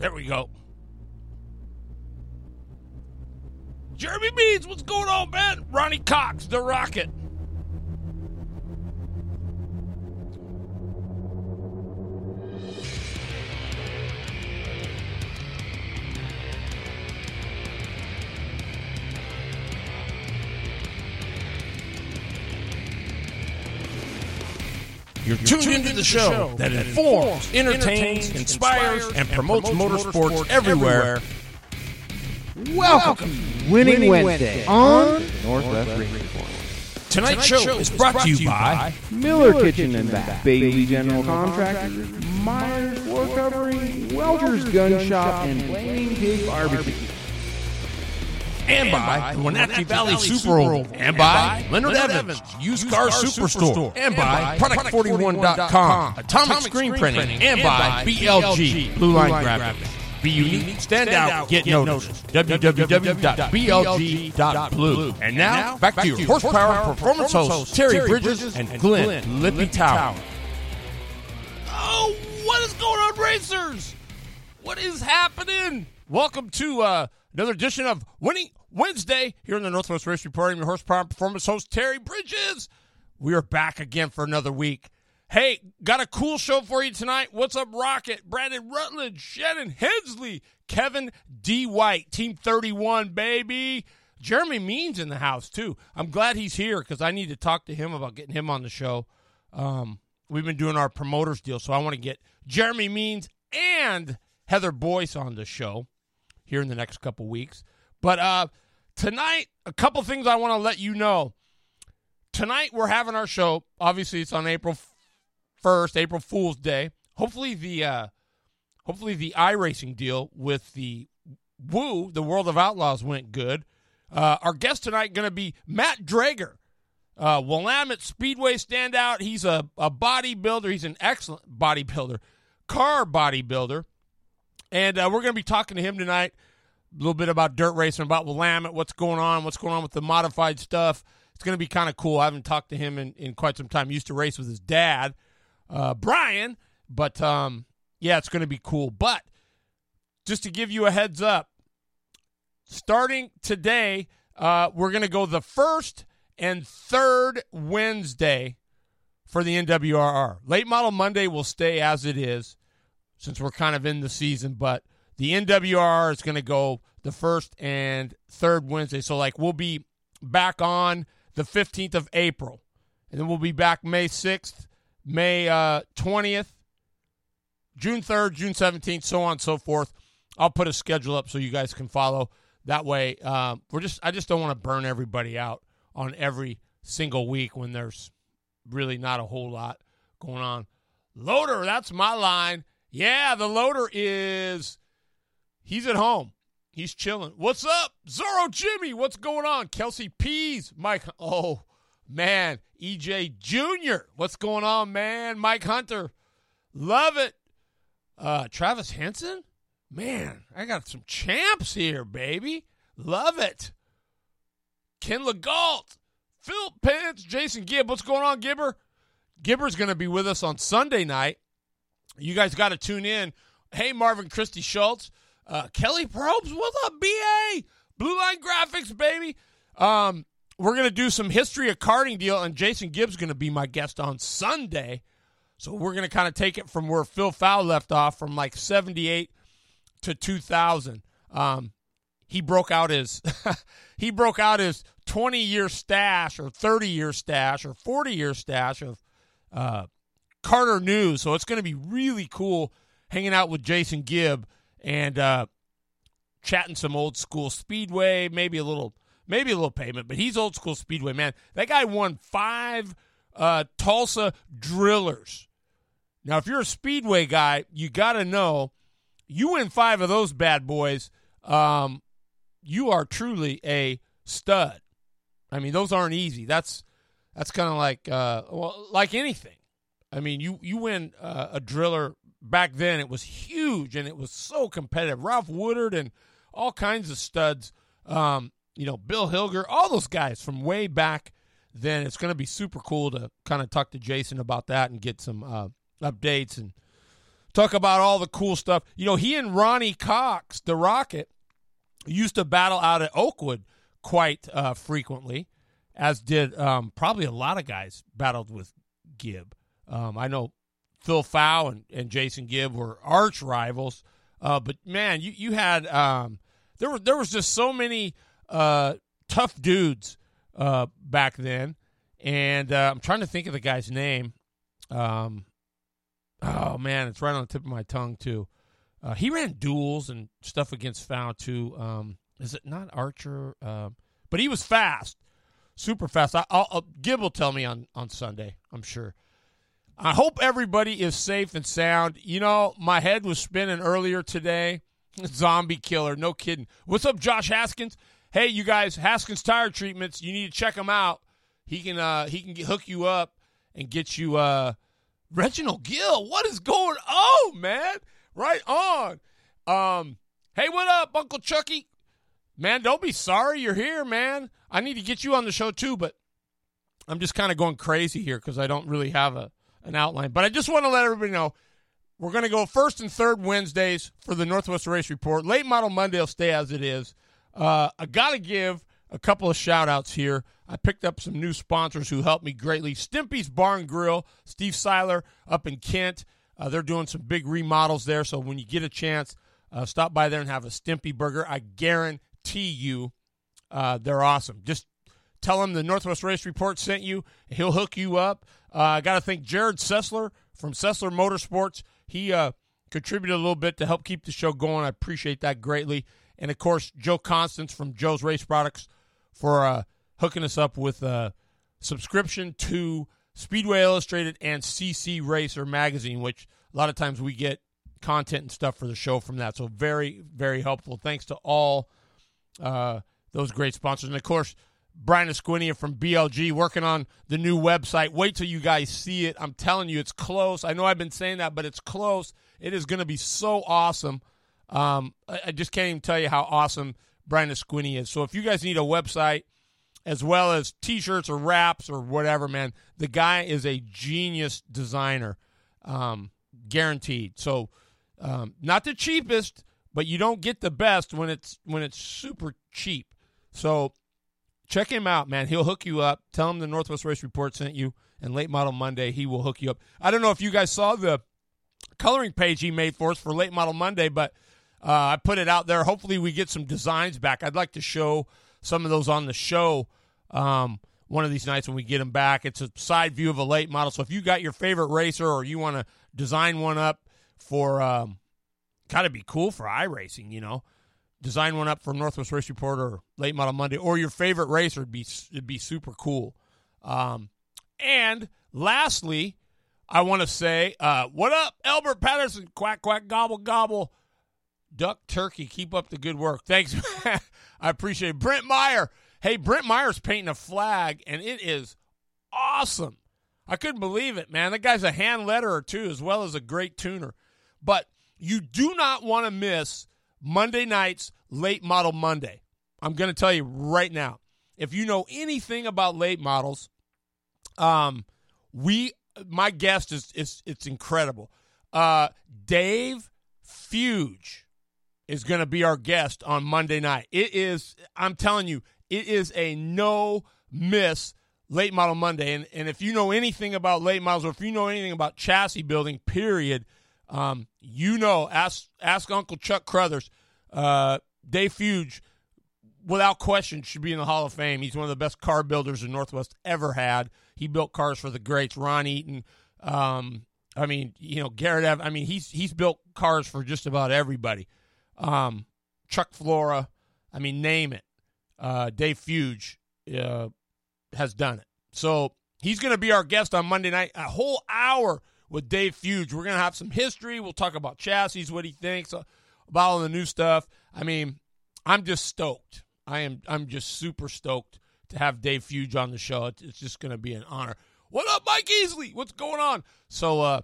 There we go. Jeremy Means, what's going on, man? Ronnie Cox, the Rocket. You're tuned, into the show that informs, entertains, inspires, and promotes motorsports everywhere. Welcome, to Winning, Wednesday, on Northwest Radio Report. Tonight's, show, is brought, to you by Miller Kitchen and Bath, Bailey General Contractors, Myers Floor Covering, Welch's Gun Shop, and Flaming Pig Barbecue. And by the Wenatchee Valley Super and by Leonard Evans, Used Car Superstore, and by Product41.com, Atomic Screen Printing, and by BLG, Blue Line Graphics. Be unique, stand out, get noticed. www.blg.blue. And now, back to your horsepower performance hosts, Terry Bridges and Glenn Lippy Tower. Oh, what is going on, racers? What is happening? Welcome to uh, another edition of Winning Wednesday here in the Northwest Race Report. I'm your horsepower performance host, Terry Bridges. We are back again for another week. Hey, got a cool show for you tonight. What's up, Rocket? Brandon Rutledge, Shannon Hensley, Kevin D. White, Team 31, baby. Jeremy Means in the house, too. I'm glad he's here because I need to talk to him about getting him on the show. Um, we've been doing our promoters deal, so I want to get Jeremy Means and Heather Boyce on the show here in the next couple weeks. But uh, tonight, a couple things I want to let you know. Tonight we're having our show. Obviously, it's on April first, April Fool's Day. Hopefully the uh, hopefully the iRacing deal with the Woo, the World of Outlaws, went good. Uh, our guest tonight going to be Matt Drager, uh, Willamette Speedway standout. He's a, a bodybuilder. He's an excellent bodybuilder, car bodybuilder. And uh, we're going to be talking to him tonight little bit about dirt racing, about Willamette, what's going on, what's going on with the modified stuff. It's going to be kind of cool. I haven't talked to him in, in quite some time. He used to race with his dad, uh, Brian, but um, yeah, it's going to be cool. But just to give you a heads up, starting today, uh, we're going to go the first and third Wednesday for the NWRR. Late Model Monday will stay as it is since we're kind of in the season, but the NWR is going to go the first and third Wednesday. So, like, we'll be back on the 15th of April, and then we'll be back May 6th, May uh, 20th, June 3rd, June 17th, so on and so forth. I'll put a schedule up so you guys can follow. That way, um, we're just I just don't want to burn everybody out on every single week when there's really not a whole lot going on. Loader, that's my line. Yeah, the loader is he's at home. He's chilling. What's up? Zorro Jimmy, what's going on? Kelsey Pease, Mike. Oh, man. EJ Jr., what's going on, man? Mike Hunter, love it. Uh, Travis Henson, man, I got some champs here, baby. Love it. Ken Legault, Phil Pence, Jason Gibb. What's going on, Gibber? Gibber's going to be with us on Sunday night. You guys got to tune in. Hey, Marvin Christie Schultz. Uh, Kelly Probes, what's up, BA? Blue Line Graphics, baby. Um, we're going to do some history of carding deal, and Jason Gibbs going to be my guest on Sunday. So we're going to kind of take it from where Phil Fowl left off from like 78 to 2000. Um, he broke out his he broke out his 20 year stash or 30 year stash or 40 year stash of uh, Karter News. So it's going to be really cool hanging out with Jason Gibb and uh, chatting some old school speedway, maybe a little maybe a little payment, but he's old school speedway man. That guy won five uh, Tulsa drillers. Now, if you're a speedway guy, you got to know you win five of those bad boys. Um, you are truly a stud. I mean, those aren't easy. That's that's kind of like uh, well, like anything. I mean, you you win uh, a driller back then. It was huge and it was so competitive. Ralph Woodard and all kinds of studs. Um, you know, Bill Hilger, all those guys from way back then. It's going to be super cool to kind of talk to Jason about that and get some uh, updates and talk about all the cool stuff. You know, he and Ronnie Cox, the Rocket, used to battle out at Oakwood quite uh, frequently, as did um, probably a lot of guys battled with Gibb. Um, I know Phil Fow and, and Jason Gibb were arch rivals, uh, but man, you you had um, there were there was just so many uh, tough dudes uh, back then, and uh, I'm trying to think of the guy's name. Um, oh man, it's right on the tip of my tongue too. Uh, he ran duels and stuff against Fow too. Um, is it not Archer? Um, but he was fast, super fast. I, will I'll, Gibb will tell me on on Sunday. I'm sure. I hope everybody is safe and sound. You know, my head was spinning earlier today. Zombie killer, no kidding. What's up, Josh Haskins? Hey, you guys, Haskins Tire Treatments. You need to check him out. He can uh, he can hook you up and get you uh, Reginald Gill. What is going on, man? Right on. Um, hey, what up, Uncle Chucky? Man, don't be sorry you're here, man. I need to get you on the show too, but I'm just kind of going crazy here because I don't really have a an outline. But I just want to let everybody know we're going to go first and third Wednesdays for the Northwest Race Report. Late Model Monday will stay as it is. Uh, I got to give a couple of shout outs here. I picked up some new sponsors who helped me greatly. Stimpy's Barn Grill, Steve Seiler up in Kent. Uh, they're doing some big remodels there. So when you get a chance, uh, stop by there and have a Stimpy burger. I guarantee you uh, they're awesome. Just tell him the Northwest Race Report sent you. He'll hook you up. Uh, I got to thank Jared Sessler from Sessler Motorsports. He uh, contributed a little bit to help keep the show going. I appreciate that greatly. And of course, Joe Constance from Joe's Race Products for uh, hooking us up with a subscription to Speedway Illustrated and CC Racer magazine, which a lot of times we get content and stuff for the show from that. So very, very helpful. Thanks to all uh, those great sponsors. And of course, Brian Esquinia from BLG working on the new website. Wait till you guys see it. I'm telling you, it's close. I know I've been saying that, but it's close. It is going to be so awesome. Um, I, I, just can't even tell you how awesome Brian Esquinia is. So if you guys need a website as well as T-shirts or wraps or whatever, man, the guy is a genius designer, um, guaranteed. So um, not the cheapest, but you don't get the best when it's when it's super cheap. So check him out, man. He'll hook you up. Tell him the Northwest Race Report sent you, and Late Model Monday, he will hook you up. I don't know if you guys saw the coloring page he made for us for Late Model Monday, but uh, I put it out there. Hopefully, we get some designs back. I'd like to show some of those on the show um, one of these nights when we get them back. It's a side view of a late model. So if you got your favorite racer or you want to design one up for, um, got to be cool for iRacing, you know design one up for Northwest Race Report or Late Model Monday, or your favorite racer would be it'd be super cool. Um, and lastly, I want to say, uh, what up, Albert Patterson? Quack quack gobble gobble. Duck turkey, keep up the good work. Thanks, I appreciate it. Brent Meyer. Hey, Brent Meyer's painting a flag, and it is awesome. I couldn't believe it, man. That guy's a hand letterer too, as well as a great tuner. But you do not want to miss Monday nights, late model Monday. I'm going to tell you right now. If you know anything about late models, um, we my guest is is it's incredible. Uh, Dave Fuge is going to be our guest on Monday night. It is I'm telling you, it is a no miss late model Monday. And and if you know anything about late models or if you know anything about chassis building, period, um, you know, ask ask Uncle Chuck Crothers. Uh, Dave Fuge, without question, should be in the Hall of Fame. He's one of the best car builders the Northwest ever had. He built cars for the greats, Ron Eaton. Um, I mean, you know, Garrett. Ev- I mean, he's he's built cars for just about everybody. Um, Chuck Flora. I mean, name it. Uh, Dave Fuge uh, has done it. So he's going to be our guest on Monday night. A whole hour with Dave Fuge. We're going to have some history. We'll talk about chassis, what he thinks uh, about all the new stuff. I mean, I'm just stoked. I am. I'm just super stoked to have Dave Fuge on the show. It's just going to be an honor. What up, Mike Easley? What's going on? So, uh,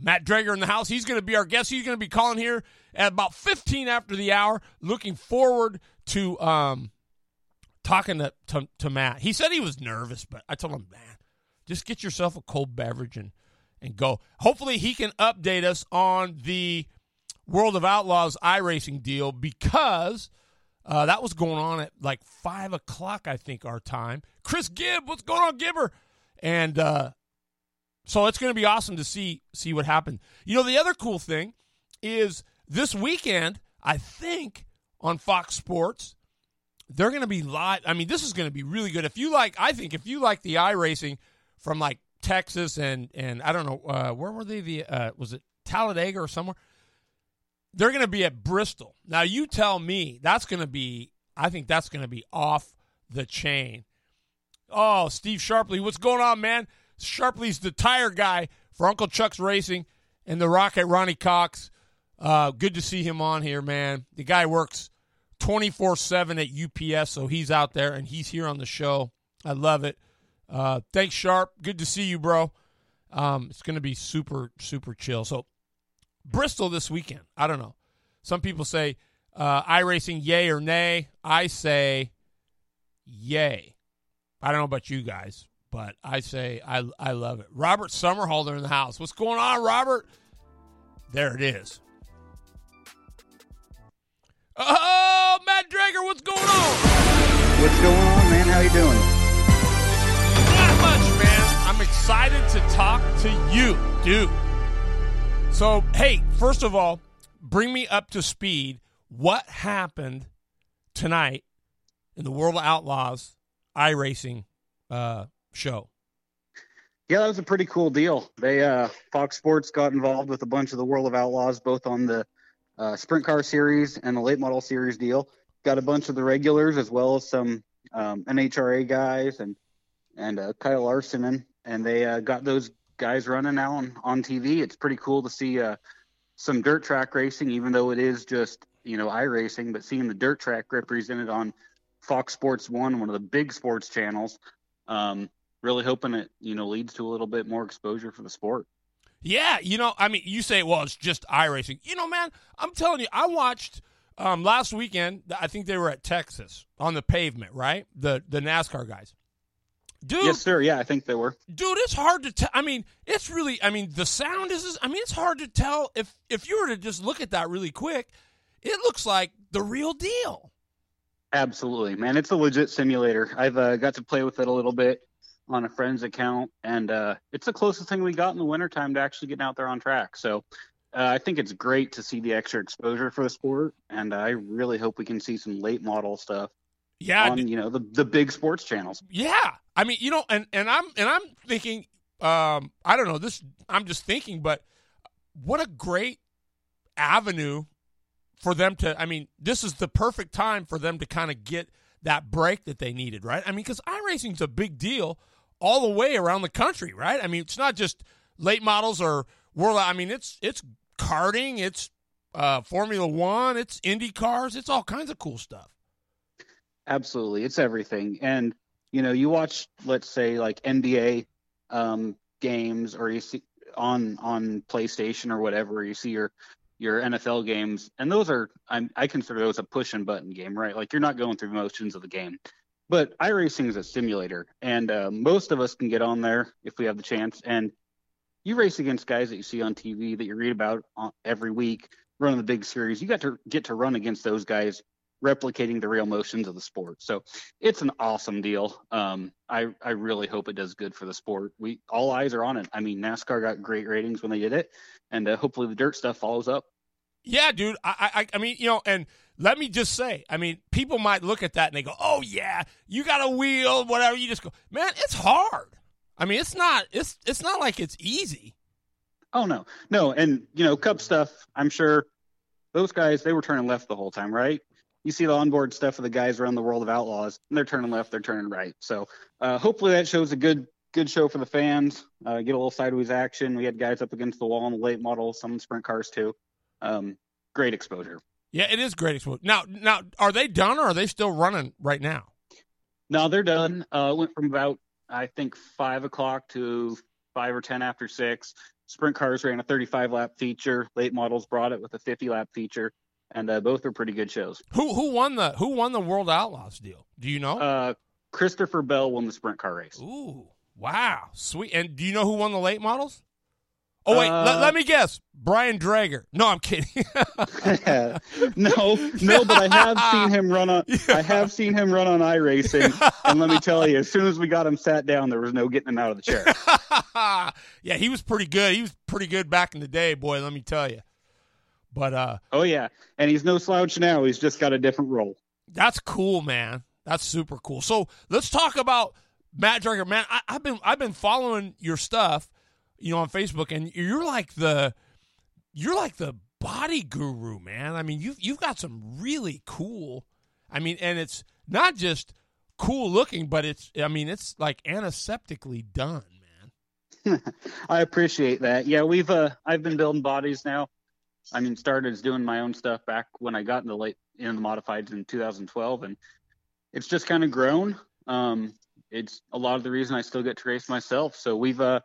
Matt Drager in the house. He's going to be our guest. He's going to be calling here at about 15 after the hour. Looking forward to um, talking to, to, to Matt. He said he was nervous, but I told him, man, just get yourself a cold beverage and and go. Hopefully, he can update us on the World of Outlaws iRacing deal because uh, that was going on at like five o'clock, I think, our time. Chris Gibb, what's going on, Gibber? And uh, so it's going to be awesome to see see what happened. You know, the other cool thing is this weekend. I think on Fox Sports they're going to be live. I mean, this is going to be really good. If you like, I think if you like the iRacing from like Texas and and I don't know uh, where were they? The uh, was it Talladega or somewhere? They're going to be at Bristol. Now you tell me that's going to be. I think that's going to be off the chain. Oh, Steve Sharpley, what's going on, man? Sharpley's the tire guy for Uncle Chuck's Racing and the Rocket Ronnie Cox. Uh, good to see him on here, man. The guy works 24 7 at UPS, so he's out there and he's here on the show. I love it. Uh, thanks, Sharp. Good to see you, bro. Um, it's going to be super, super chill. So, Bristol this weekend. I don't know. Some people say uh, iRacing, yay or nay. I say yay. I don't know about you guys, but I say I, I love it. Robert Summerholder in the house. What's going on, Robert? There it is. Oh, Matt Drager, what's going on? What's going on, man? How you doing? Excited to talk to you, dude. So, hey, first of all, bring me up to speed. What happened tonight in the World of Outlaws iRacing uh, show? Yeah, that was a pretty cool deal. They uh, Fox Sports got involved with a bunch of the World of Outlaws, both on the uh, Sprint Car Series and the Late Model Series deal. Got a bunch of the regulars as well as some um, NHRA guys and and uh, Kyle Larson, and they uh, got those guys running now on, on TV. It's pretty cool to see uh, some dirt track racing, even though it is just you know i racing, but seeing the dirt track represented on Fox Sports One, one of the big sports channels. Um, really hoping it you know leads to a little bit more exposure for the sport. Yeah, you know, I mean, you say, well, it's just i racing. You know, man, I'm telling you, I watched um, last weekend. I think they were at Texas on the pavement, right? The the NASCAR guys. Dude, yes, sir. Yeah, I think they were. Dude, it's hard to tell. I mean, it's really. I mean, the sound is. I mean, it's hard to tell if if you were to just look at that really quick. It looks like the real deal. Absolutely, man. It's a legit simulator. I've uh, got to play with it a little bit on a friend's account, and uh, it's the closest thing we got in the wintertime to actually getting out there on track. So uh, I think it's great to see the extra exposure for the sport, and I really hope we can see some late model stuff. Yeah, on you know the the big sports channels. Yeah, I mean you know, and and I'm and I'm thinking, um, I don't know this. I'm just thinking, but what a great avenue for them to. I mean, this is the perfect time for them to kind of get that break that they needed, right? I mean, because iRacing's a big deal all the way around the country, right? I mean, it's not just late models or world. I mean, it's it's karting, it's uh, Formula One, it's Indy cars, it's all kinds of cool stuff. Absolutely, it's everything. And you know, you watch, let's say, like NBA um, games, or you see on on PlayStation or whatever, you see your your NFL games, and those are I'm, I consider those a push and button game, right? Like you're not going through motions of the game. But iRacing is a simulator, and uh, most of us can get on there if we have the chance. And you race against guys that you see on TV that you read about every week, running the big series. You got to get to run against those guys, replicating the real motions of the sport. So it's an awesome deal. Um, I I really hope it does good for the sport. We all eyes are on it. I mean, NASCAR got great ratings when they did it, and uh, hopefully the dirt stuff follows up. Yeah, dude. I, I I mean, you know, and let me just say, I mean, people might look at that and they go, "Oh yeah, you got a wheel, whatever." You just go, "Man, it's hard." I mean, it's not it's it's not like it's easy. Oh no, no, and you know, cup stuff. I'm sure those guys they were turning left the whole time, right? You see the onboard stuff of the guys around the world of outlaws, and they're turning left, they're turning right. So uh, hopefully that shows a good good show for the fans. Uh, get a little sideways action. We had guys up against the wall in the late model, some sprint cars too. Um, great exposure. Yeah, it is great exposure. Now, now, are they done or are they still running right now? No, they're done. Uh, went from about I think five o'clock to five or ten after six. Sprint cars ran a 35 lap feature. Late models brought it with a 50 lap feature, and uh, both are pretty good shows. Who who won the Who won the World Outlaws deal? Do you know? Uh, Christopher Bell won the sprint car race. Ooh, wow, sweet. And do you know who won the late models? Oh wait, uh, let, let, me guess. Brian Drager. No, I'm kidding. no, no, but I have seen him run on. I have seen him run on iRacing, and let me tell you, as soon as we got him sat down, there was no getting him out of the chair. yeah, he was pretty good. He was pretty good back in the day, boy. Let me tell you. But uh, oh yeah, and he's no slouch now. He's just got a different role. That's cool, man. That's super cool. So let's talk about Matt Drager. Man, I, I've been I've been following your stuff, you know, on Facebook, and you're like the you're like the body guru, man. I mean, you've you've got some really cool. I mean, and it's not just cool looking, but it's I mean, it's like antiseptically done, man. I appreciate that. Yeah, we've uh I've been building bodies now. I mean, started as doing my own stuff back when I got in the late in the modifieds in 2012, and it's just kind of grown. Um, it's a lot of the reason I still get to race myself. So we've uh,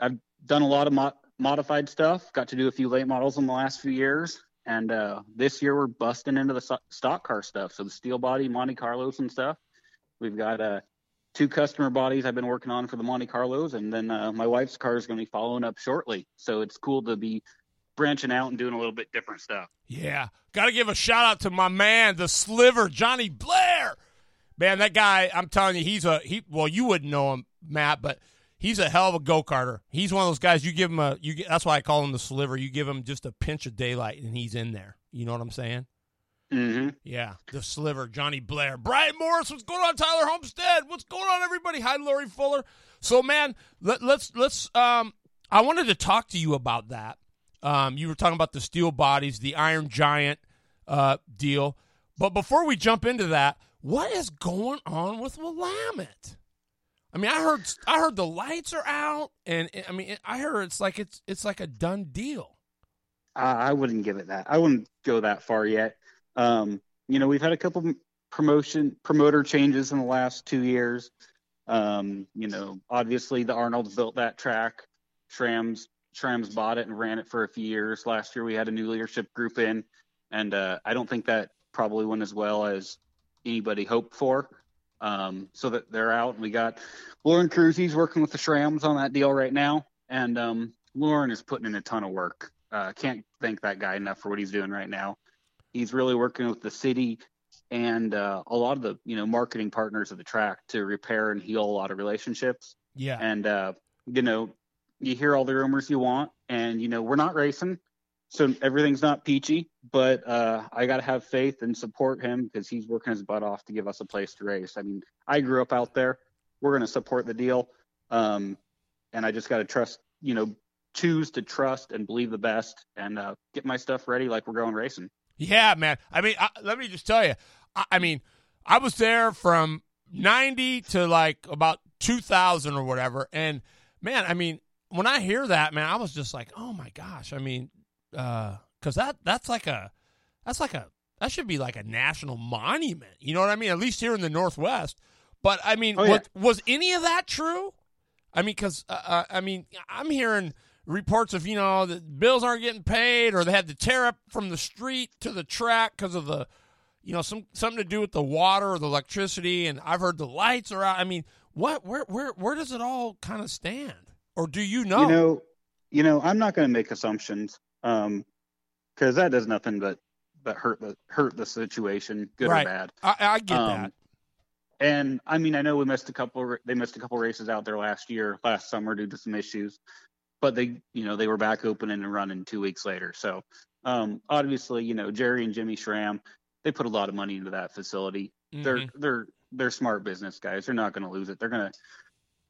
I've done a lot of mo- modified stuff. Got to do a few late models in the last few years, and uh, this year we're busting into the stock car stuff. So the steel body Monte Carlos and stuff. We've got uh, two customer bodies I've been working on for the Monte Carlos, and then uh, my wife's car is going to be following up shortly. So it's cool to be branching out and doing a little bit different stuff. Yeah, got to give a shout out to my man, the Sliver, Johnny Blair. Man, that guy, I'm telling you, he's a he. Well, you wouldn't know him, Matt, but he's a hell of a go karter. He's one of those guys. You give him a you. That's why I call him the sliver. You give him just a pinch of daylight, and he's in there. You know what I'm saying? Mm-hmm. Yeah, the sliver, Johnny Blair, Brian Morris. What's going on, Tyler Homestead? What's going on, everybody? Hi, Lori Fuller. So, man, let, let's let's. Um, I wanted to talk to you about that. Um, you were talking about the steel bodies, the Iron Giant uh, deal. But before we jump into that, what is going on with Willamette? I mean, I heard I heard the lights are out, and I mean, I heard it's like it's it's like a done deal. I wouldn't give it that. I wouldn't go that far yet. Um, you know, we've had a couple promotion promoter changes in the last two years. Um, you know, obviously the Arnold's built that track. Schram's Schram's bought it and ran it for a few years. Last year we had a new leadership group in, and uh, I don't think that probably went as well as anybody hoped for. Um, so that they're out. and We got Lauren Cruz. He's working with the Schrams on that deal right now, and um, Lauren is putting in a ton of work. Uh, can't thank that guy enough for what he's doing right now. He's really working with the city and uh, a lot of the you know marketing partners of the track to repair and heal a lot of relationships. Yeah. And uh, you know, you hear all the rumors you want, and you know we're not racing so everything's not peachy, but uh, I got to have faith and support him because he's working his butt off to give us a place to race. I mean, I grew up out there. We're going to support the deal, um, and I just got to trust, you know, choose to trust and believe the best, and uh, get my stuff ready like we're going racing. Yeah, man. I mean, I, let me just tell you. I, I mean, I was there from '90 to like about 2000 or whatever, and man, I mean, when I hear that, man, I was just like, oh my gosh. I mean, because uh, that that's like a that's like a that should be like a national monument. You know what I mean? At least here in the Northwest. But I mean, oh, yeah. was, was, any of that true? I mean, because uh, uh, I mean, I'm hearing reports of you know the bills aren't getting paid, or they had to tear up from the street to the track because of the, you know, some something to do with the water or the electricity. And I've heard the lights are out. I mean, what where where where does it all kind of stand? Or do you know? You know, you know, I'm not going to make assumptions um, because that does nothing but but hurt the hurt the situation, good right. or bad. I, I get um, that. And I mean, I know we missed a couple. They missed a couple races out there last year, last summer due to some issues, but they, you know, they were back opening and running two weeks later. So, um, obviously, you know, Jerry and Jimmy Schram, they put a lot of money into that facility. Mm-hmm. They're they're they're smart business guys. They're not going to lose it. They're gonna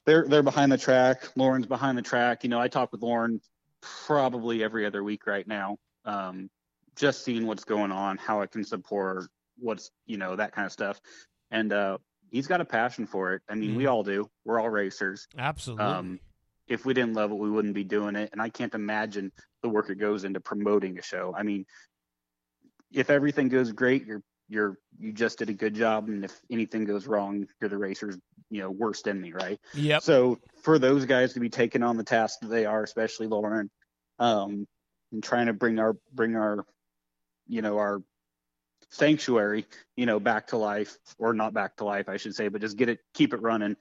they're they're behind the track. Lauren's behind the track. You know, I talk with Lauren probably every other week right now. Um, just seeing what's going on, how I can support, what's you know that kind of stuff, and uh, he's got a passion for it. I mean, mm. we mm-hmm. all do. We're all racers. Absolutely. Um, if we didn't love it, we wouldn't be doing it. And I can't imagine the work it goes into promoting a show. I mean, if everything goes great, you're you're you just did a good job, and if anything goes wrong, you're the racer's you know worst enemy, right? yeah So for those guys to be taking on the task that they are, especially Lauren, um, and trying to bring our bring our you know our sanctuary you know back to life or not back to life i should say but just get it keep it running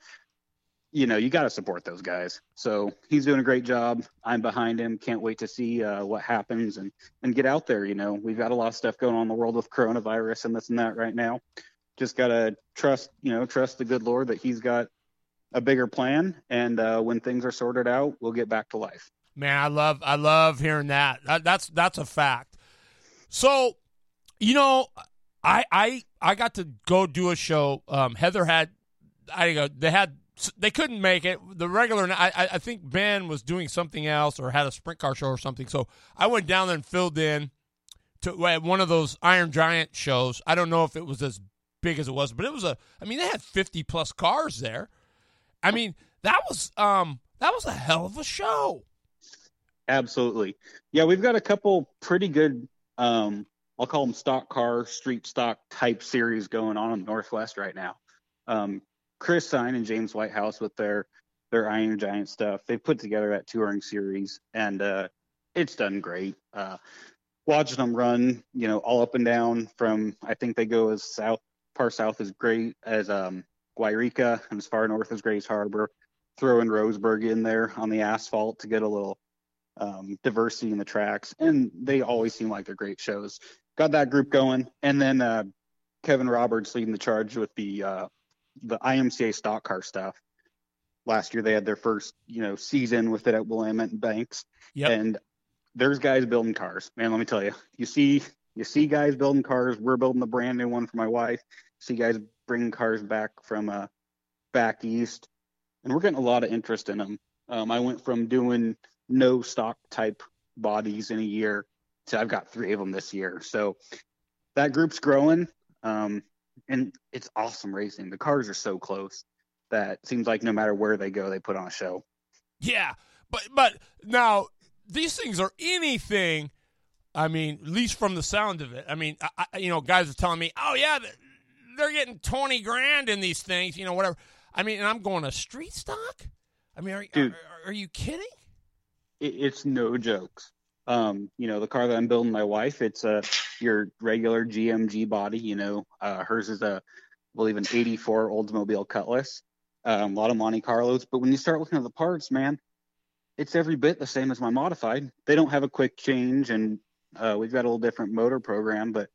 you know, you got to support those guys. So he's doing a great job. I'm behind him. Can't wait to see uh, what happens and and get out there. You know, we've got a lot of stuff going on in the world with coronavirus and this and that right now. Just gotta trust, you know, trust the good Lord that He's got a bigger plan, and uh, when things are sorted out, we'll get back to life. Man, I love I love hearing that. that that's that's a fact. So, you know, I I I got to go do a show. Um, Heather had I go they had they couldn't make it. The regular, I, I think Ben was doing something else or had a sprint car show or something. So I went down there and filled in to one of those Iron Giant shows. I don't know if it was as big as it was, but it was a. I mean, they had fifty plus cars there. I mean, that was um that was a hell of a show. Absolutely, yeah. We've got a couple pretty good. Um, I'll call them stock car, street stock type series going on in the Northwest right now. Um, Chris Sign and James Whitehouse with their their Iron Giant stuff. They put together that touring series, and uh, it's done great. Uh, watching them run, you know, all up and down from I think they go as south, far south as great as um, Yreka, and as far north as Grays Harbor. Throwing Roseburg in there on the asphalt to get a little um, diversity in the tracks, and they always seem like they're great shows. Got that group going, and then uh, Kevin Roberts leading the charge with the uh, the IMCA stock car stuff. Last year they had their first, you know, season with it at Willamette and Banks. Yep. And there's guys building cars. Man, let me tell you. You see you see guys building cars. We're building the brand new one for my wife. See guys bringing cars back from uh back east. And we're getting a lot of interest in them. Um, I went from doing no stock type bodies in a year to I've got three of them this year. So that group's growing. Um, and it's awesome racing. The cars are so close that seems like no matter where they go, they put on a show. Yeah, but but now these things are anything. I mean, at least from the sound of it. I mean, I, you know, guys are telling me, "Oh yeah, they're getting twenty grand in these things," you know, whatever. I mean, and I'm going to street stock. I mean, are, Dude, are, are you kidding? It's no jokes. Um, you know, the car that I'm building my wife, it's a your regular GM G-body. You know, uh, hers is a, I believe, an '84 Oldsmobile Cutlass. Um, a lot of Monte Carlos, but when you start looking at the parts, man, it's every bit the same as my modified. They don't have a quick change, and uh, we've got a little different motor program. But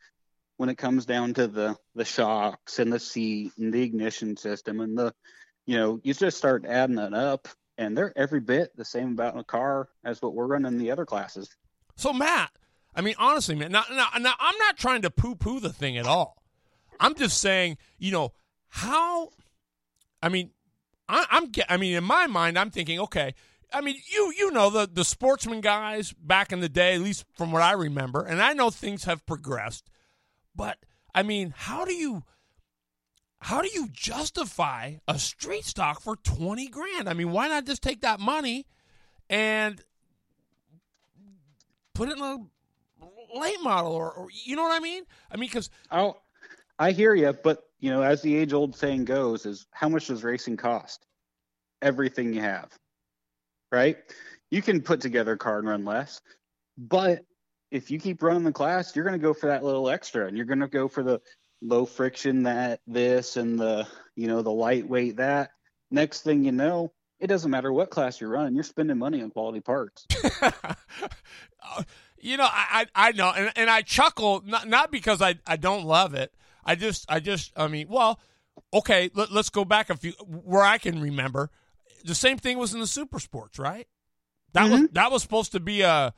when it comes down to the the shocks and the seat and the ignition system and the, you know, you just start adding that up, and they're every bit the same about in a car as what we're running in the other classes. So Matt, I mean, honestly, man, now, now, now I'm not trying to poo-poo the thing at all. I'm just saying, you know, how. I mean, I, I'm. I mean, in my mind, I'm thinking, okay. I mean, you you know the the sportsman guys back in the day, at least from what I remember, and I know things have progressed, but I mean, how do you how do you justify a street stock for 20 grand? I mean, why not just take that money and put it in a late model or, or you know what I mean? I mean, because oh, I hear you, but you know, as the age old saying goes, is how much does racing cost? Everything you have, right? You can put together a car and run less, but if you keep running the class, you're going to go for that little extra, and you're going to go for the low friction that this and the you know the lightweight that. Next thing you know, it doesn't matter what class you're running, you're spending money on quality parts. you know, I, I, I know, and, and I chuckle not not because I, I don't love it. I just I just I mean, well, okay, let, us go back a few where I can remember. The same thing was in the super sports, right? That mm-hmm. was that was supposed to be a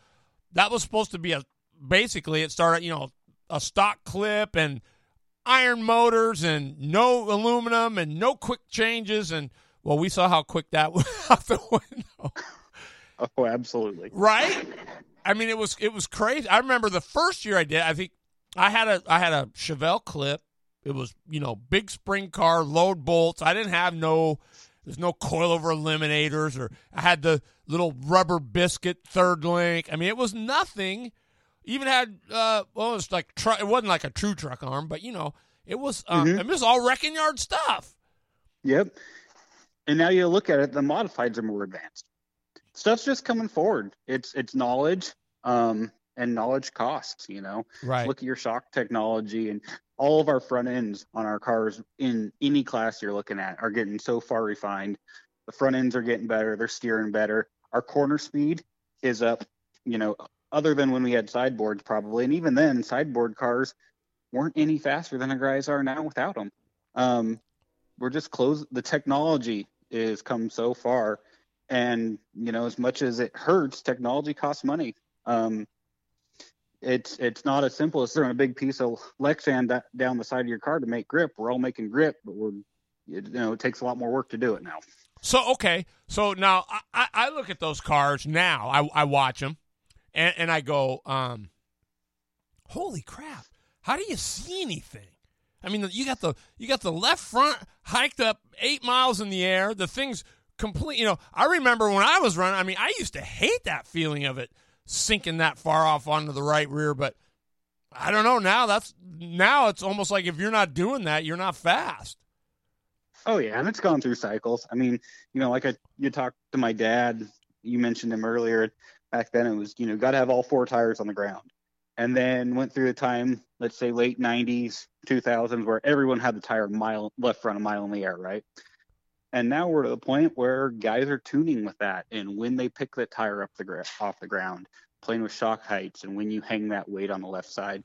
that was supposed to be a basically it started you know a stock clip and iron motors and no aluminum and no quick changes and well we saw how quick that went out the window. Oh, absolutely. Right? I mean, it was it was crazy. I remember the first year I did. I think I had a I had a Chevelle clip. It was you know big spring car, load bolts. I didn't have no there's no coilover eliminators, or I had the little rubber biscuit third link. I mean, it was nothing. Even had uh, well, it was like tr- it wasn't like a true truck arm, but you know, it was um, mm-hmm. it was all wrecking yard stuff. Yep. And now you look at it, the modifieds are more advanced stuff's just coming forward. It's it's knowledge, um, and knowledge costs. You know, right? Look at your shock technology and all of our front ends on our cars in any class you're looking at are getting so far refined. The front ends are getting better. They're steering better. Our corner speed is up. You know, other than when we had sideboards, probably, and even then, sideboard cars weren't any faster than our guys are now without them. Um, we're just close. The technology is come so far, and you know, as much as it hurts, technology costs money. Um, it's it's not as simple as throwing a big piece of Lexan down the side of your car to make grip. We're all making grip, but we're you know it takes a lot more work to do it now. So okay, so now I, I look at those cars now. I, I watch them, and, and I go, um, holy crap! How do you see anything? I mean, you got the you got the left front hiked up eight miles in the air. The thing's complete. You know, I remember when I was running. I mean, I used to hate that feeling of it sinking that far off onto the right rear, but I don't know now. That's now it's almost like if you're not doing that, you're not fast. Oh yeah, and it's gone through cycles. I mean, you know, like I you talked to my dad. You mentioned him earlier. Back then, it was you know got to have all four tires on the ground, and then went through a time, let's say late '90s, 2000s, where everyone had the tire mile left front a mile in the air, right? And now we're to the point where guys are tuning with that, and when they pick the tire up the gra- off the ground, playing with shock heights, and when you hang that weight on the left side,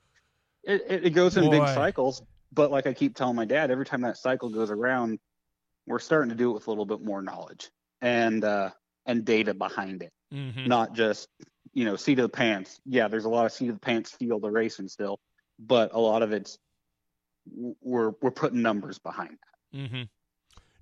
it, it, it goes in Boy. big cycles. But like I keep telling my dad, every time that cycle goes around, we're starting to do it with a little bit more knowledge and uh, and data behind it, mm-hmm. not just you know seat of the pants. Yeah, there's a lot of seat of the pants feel the racing still, but a lot of it's we're we're putting numbers behind that. Mm-hmm.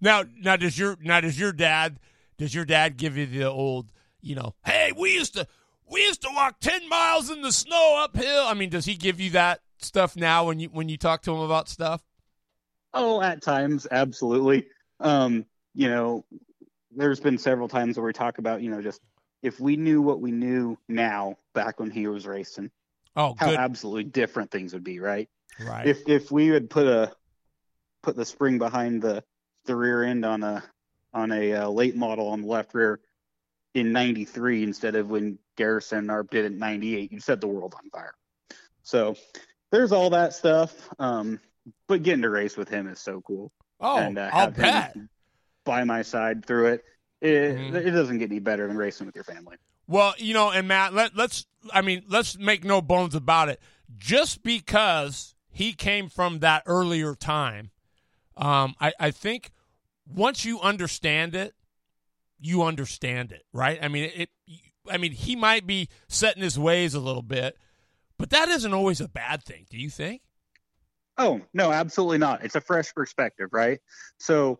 Now, now does your now does your dad does your dad give you the old you know hey we used to we used to walk ten miles in the snow uphill? I mean, does he give you that stuff now when you when you talk to him about stuff? Oh, at times, absolutely. Um, you know, there's been several times where we talk about, you know, just if we knew what we knew now back when he was racing, oh, how good. absolutely different things would be, right? Right. If if we had put a put the spring behind the the rear end on a on a uh, late model on the left rear in 93 instead of when Garrison Arp did it in 98, you set the world on fire. So there's all that stuff. Um, but getting to race with him is so cool. Oh, and, uh, I'll bet. By my side through it, it, mm-hmm. it doesn't get any better than racing with your family. Well, you know, and Matt, let, let's, I mean, let's make no bones about it. Just because he came from that earlier time, um, I, I think once you understand it, you understand it, right? I mean, it. I mean, he might be setting his ways a little bit, but that isn't always a bad thing. Do you think? Oh, no, absolutely not. It's a fresh perspective, right? So,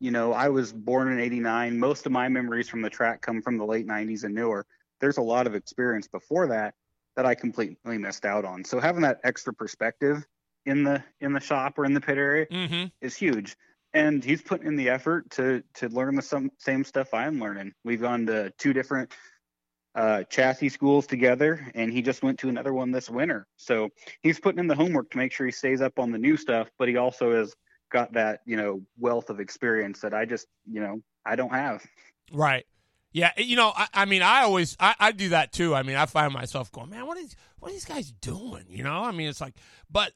you know, I was born in 89. Most of my memories from the track come from the late 90s and newer. There's a lot of experience before that that I completely missed out on. So having that extra perspective in the in the shop or in the pit area mm-hmm. is huge. And he's putting in the effort to to learn the some, same stuff I'm learning. We've gone to two different uh, chassis schools together, and he just went to another one this winter. So he's putting in the homework to make sure he stays up on the new stuff, but he also has got that you know wealth of experience that I just you know I don't have. Right. Yeah, you know, I, I mean, I always I, I, do that too. I mean, I find myself going, man, what is what are these guys doing? You know, I mean, it's like, but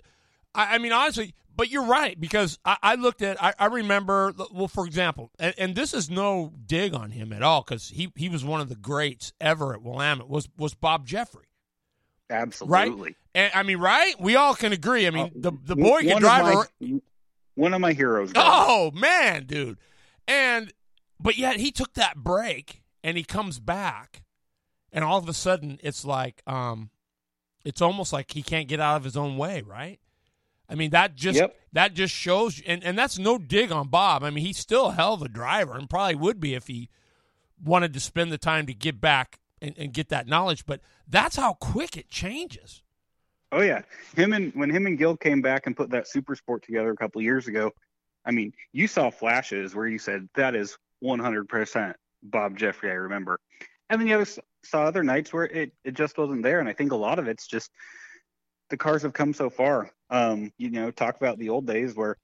I, I mean, honestly, but you're right because I, I looked at I, I, remember well for example and, and, this is no dig on him at all because he, he was one of the greats ever at Willamette was was Bob Jeffrey absolutely right and, I mean right we all can agree I mean uh, the the boy can drive my, one of my heroes oh man dude and but yet he took that break and he comes back and all of a sudden it's like um it's almost like he can't get out of his own way right I mean that just yep. that just shows, and and that's no dig on Bob. I mean he's still a hell of a driver, and probably would be if he wanted to spend the time to get back and, and get that knowledge. But that's how quick it changes. Oh yeah, him and when him and Gil came back and put that super sport together a couple years ago, I mean you saw flashes where you said that is 100% Bob Jeffrey. I remember, and then you other, saw other nights where it it just wasn't there, and I think a lot of it's just the cars have come so far. Um, you know, talk about the old days where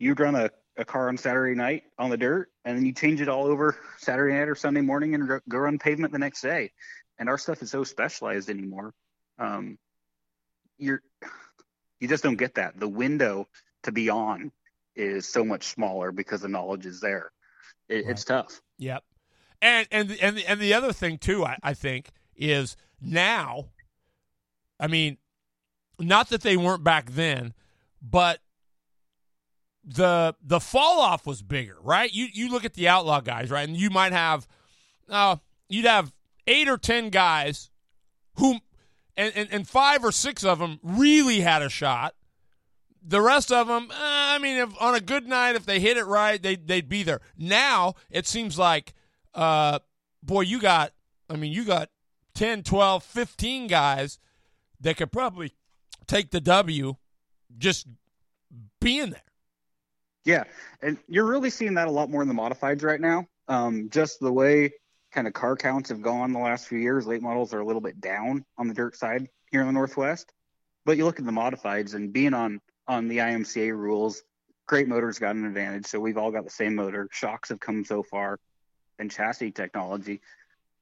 you'd run a, a car on Saturday night on the dirt and then you change it all over Saturday night or Sunday morning and go run pavement the next day. And our stuff is so specialized anymore. Um, you're, you just don't get that. The window to be on is so much smaller because the knowledge is there. It, right. It's tough. Yep. And and and and the other thing too, I, I think, is now. I mean, not that they weren't back then, but the the fall off was bigger, right? You you look at the outlaw guys, right, and you might have, uh, you'd have eight or ten guys who, and, and, and five or six of them really had a shot. The rest of them, uh, I mean, if, on a good night, if they hit it right, they they'd be there. Now it seems like, uh, boy, you got, I mean, you got 10, 12, 15 guys that could probably take the W just being there. Yeah, and you're really seeing that a lot more in the modifieds right now. Um, just the way kind of car counts have gone the last few years, late models are a little bit down on the dirt side here in the Northwest. But you look at the modifieds and being on on the IMCA rules, crate motors got an advantage. So we've all got the same motor. Shocks have come so far, and chassis technology.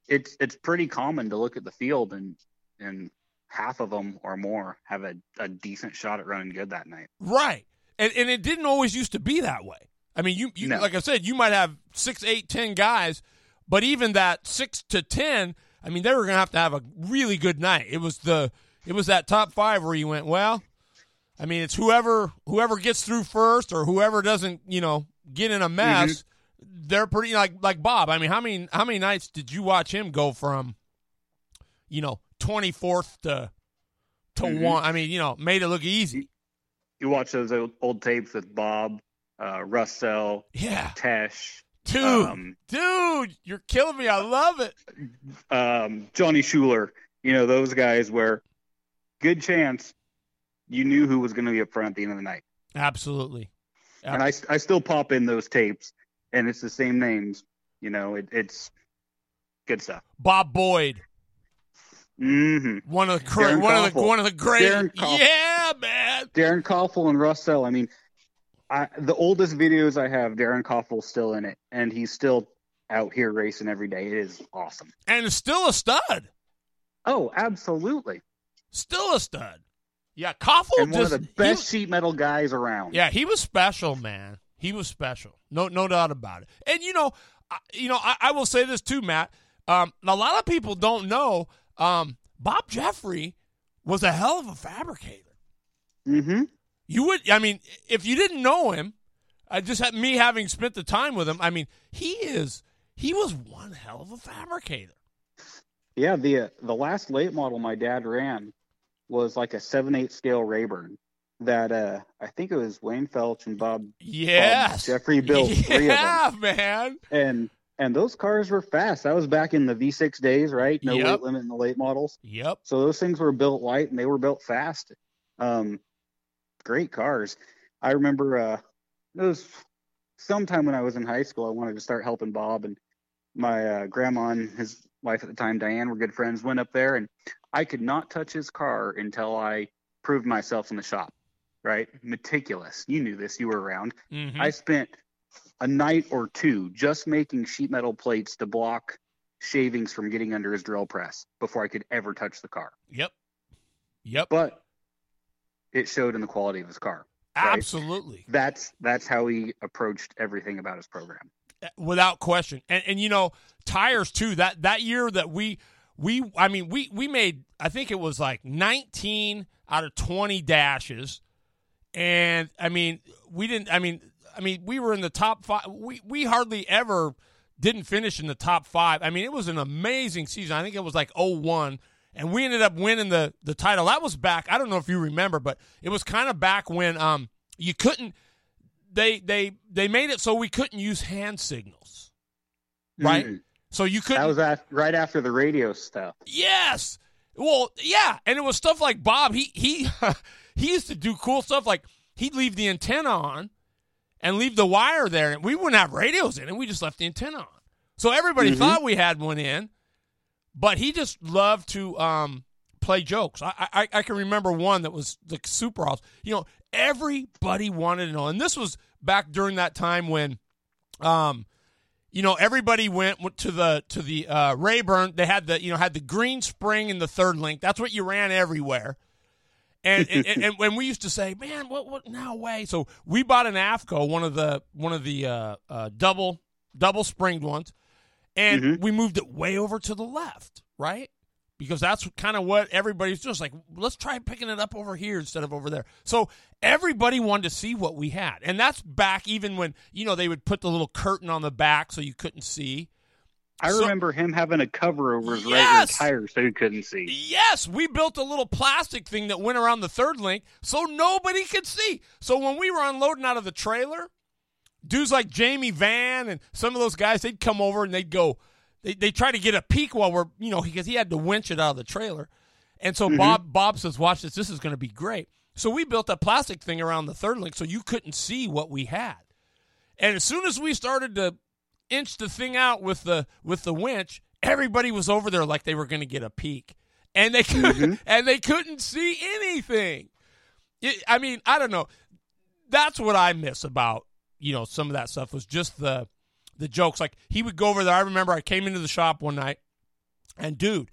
It's it's pretty common to look at the field and and half of them or more have a, a decent shot at running good that night. Right. And and it didn't always used to be that way. I mean, you, you No. like I said, you might have six, eight, ten guys, but even that six to ten, I mean, they were gonna have to have a really good night. It was the it was that top five where you went, well, I mean, it's whoever whoever gets through first or whoever doesn't, you know, get in a mess. They're pretty like like Bob. I mean, how many how many nights did you watch him go from, you know, twenty fourth to to Mhm. one? I mean, you know, made it look easy. You watch those old, old tapes with Bob, uh, Russell, Yeah. Tesh, Dude, um, dude, you're killing me. I love it. um, Johnny Schuler, you know, those guys where good chance you knew who was going to be up front at the end of the night. Absolutely. And I, I still pop in those tapes and it's the same names. You know, it, it's good stuff. Bob Boyd, hmm one of the cra- one of the one of the great. Yeah, man. Darren Koffel and Russell. I mean, I, the oldest videos I have, Darren Koffel's still in it, and he's still out here racing every day. It is awesome. And still a stud. Oh, absolutely. Still a stud. Yeah, Koffel and one just of the best was- sheet metal guys around. yeah, he was special, man. He was special. No, no doubt about it. And you know, I, you know, I, I will say this too, Matt. Um, a lot of people don't know. Um, Bob Jeffrey was a hell of a fabricator. Mm-hmm. You would, I mean, if you didn't know him, I just had me having spent the time with him. I mean, he is, he was one hell of a fabricator. Yeah, the uh, the last late model my dad ran was like a seven eight scale Rayburn that uh I think it was Wayne Felch and Bob Yes, Jeffrey built three of them. Yeah, man. and and those cars were fast. That was back in the V6 days, right? No Yep. weight limit in the late models. Yep. So those things were built light and they were built fast. Um, great cars. I remember uh, it was sometime when I was in high school. I wanted to start helping Bob, and my uh, grandma and his wife at the time, Diane, were good friends. Went up there, and I could not touch his car until I proved myself in the shop. Right, meticulous. You knew this. You were around. Mhm. I spent a night or two just making sheet metal plates to block shavings from getting under his drill press before I could ever touch the car. Yep. Yep. But it showed in the quality of his car. right. Absolutely. That's that's how he approached everything about his program. Eh, without question. And and you know, tires too. That that year that we we I mean we we made I think it was like 19 out of 20 dashes. And I mean, we didn't I mean I mean, we were in the top 5 we we hardly ever didn't finish in the top 5. I mean, it was an amazing season. I think it was like 01 and we ended up winning the the title. That was back. I don't know if you remember, but it was kind of back when um you couldn't they they they made it so we couldn't use hand signals, right? Mhm. So you couldn't. That was right after the radio stuff. yes. Well, yeah, and it was stuff like Bob. He he he used to do cool stuff like he'd leave the antenna on and leave the wire there, and we wouldn't have radios in it. We just left the antenna on. So everybody Mhm. thought we had one in, but he just loved to um, play jokes. I, I I can remember one that was like super awesome. You know, everybody wanted to know, and this was back during that time when, um, you know, everybody went to the to the uh, Rayburn. They had the you know had the green spring and the third link. That's what you ran everywhere. And and, and, and when we used to say, man, what what no way. So we bought an AFCO, one of the one of the uh, uh, double double springed ones, and Mhm. we moved it way over to the left, right? Because that's kind of what everybody's just like. Let's try picking it up over here instead of over there. So everybody wanted to see what we had, and that's back even when you know they would put the little curtain on the back so you couldn't see. I So- remember him having a cover over his Yes! regular tires so he couldn't see. Yes, we built a little plastic thing that went around the third link so nobody could see. So when we were unloading out of the trailer, dudes like Jamie Van and some of those guys, they'd come over and they'd go, they they try to get a peek while we're, you know, because he had to winch it out of the trailer. And so mm-hmm. Bob Bob says, "Watch this. This is going to be great." So we built a plastic thing around the third link so you couldn't see what we had. And as soon as we started to inch the thing out with the with the winch, everybody was over there like they were going to get a peek, and they couldn't, mm-hmm. and they couldn't see anything. It, I mean, I don't know. That's what I miss about you know some of that stuff was just the the jokes. Like he would go over there. I remember I came into the shop one night, and dude,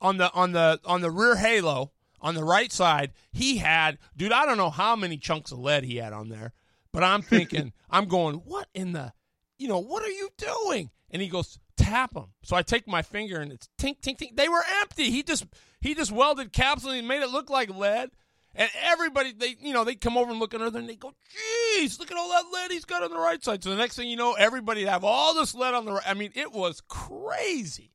on the on the on the rear halo on the right side, he had dude. I don't know how many chunks of lead he had on there, but I'm thinking, I'm going, what in the, you know, what are you doing? And he goes, tap them. So I take my finger and it's tink tink tink. They were empty. He just he just welded caps and he made it look like lead. And everybody, they you know, they come over and look at her and they go, "Jeez, look at all that lead he's got on the right side." So the next thing you know, everybody have all this lead on the right. I mean, it was crazy.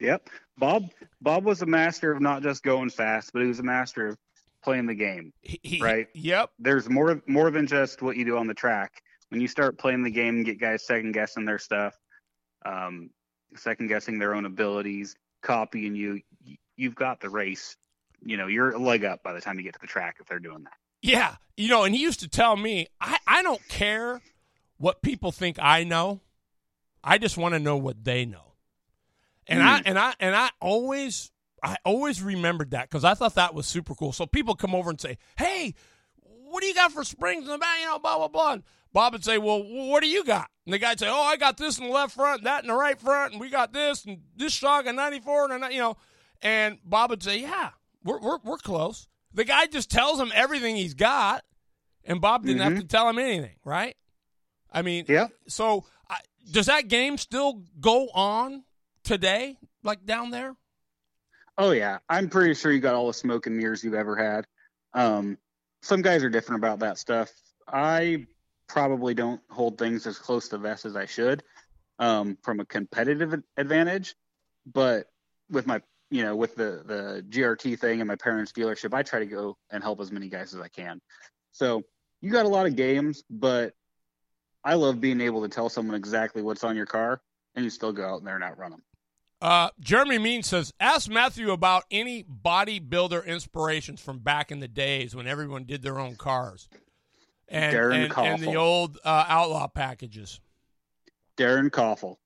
Yep. Bob Bob was a master of not just going fast, but he was a master of playing the game. He, Right. Yep. There's more more than just what you do on the track. When you start playing the game and get guys second guessing their stuff, um, second guessing their own abilities, copying you, you've got the race. You know, you're a leg up by the time you get to the track if they're doing that. Yeah, you know, and he used to tell me, I, I don't care what people think I know. I just want to know what they know. And I hmm. and I and I always I always remembered that because I thought that was super cool. So people come over and say, "Hey, what do you got for springs in the back?" You know, blah blah blah. And Bob would say, "Well, what do you got?" And the guy'd say, "Oh, I got this in the left front, that in the right front, and we got this and this shock in '94 and a you know." And Bob would say, "Yeah, we're we're we're close." The guy just tells him everything he's got, and Bob didn't have to tell him anything, right? I mean, Yeah. so I, does that game still go on today, like down there? Oh yeah, I'm pretty sure you got all the smoke and mirrors you've ever had. Um, some guys are different about that stuff. I probably don't hold things as close to vest as I should, um, from a competitive advantage. But with my, you know, with the the GRT thing and my parents' dealership, I try to go and help as many guys as I can. So you got a lot of games, but I love being able to tell someone exactly what's on your car, and you still go out there and outrun them. Uh, Jeremy Mean says, ask Matthew about any bodybuilder inspirations from back in the days when everyone did their own cars. And, Darren and, and the old uh, outlaw packages. Darren Koffel.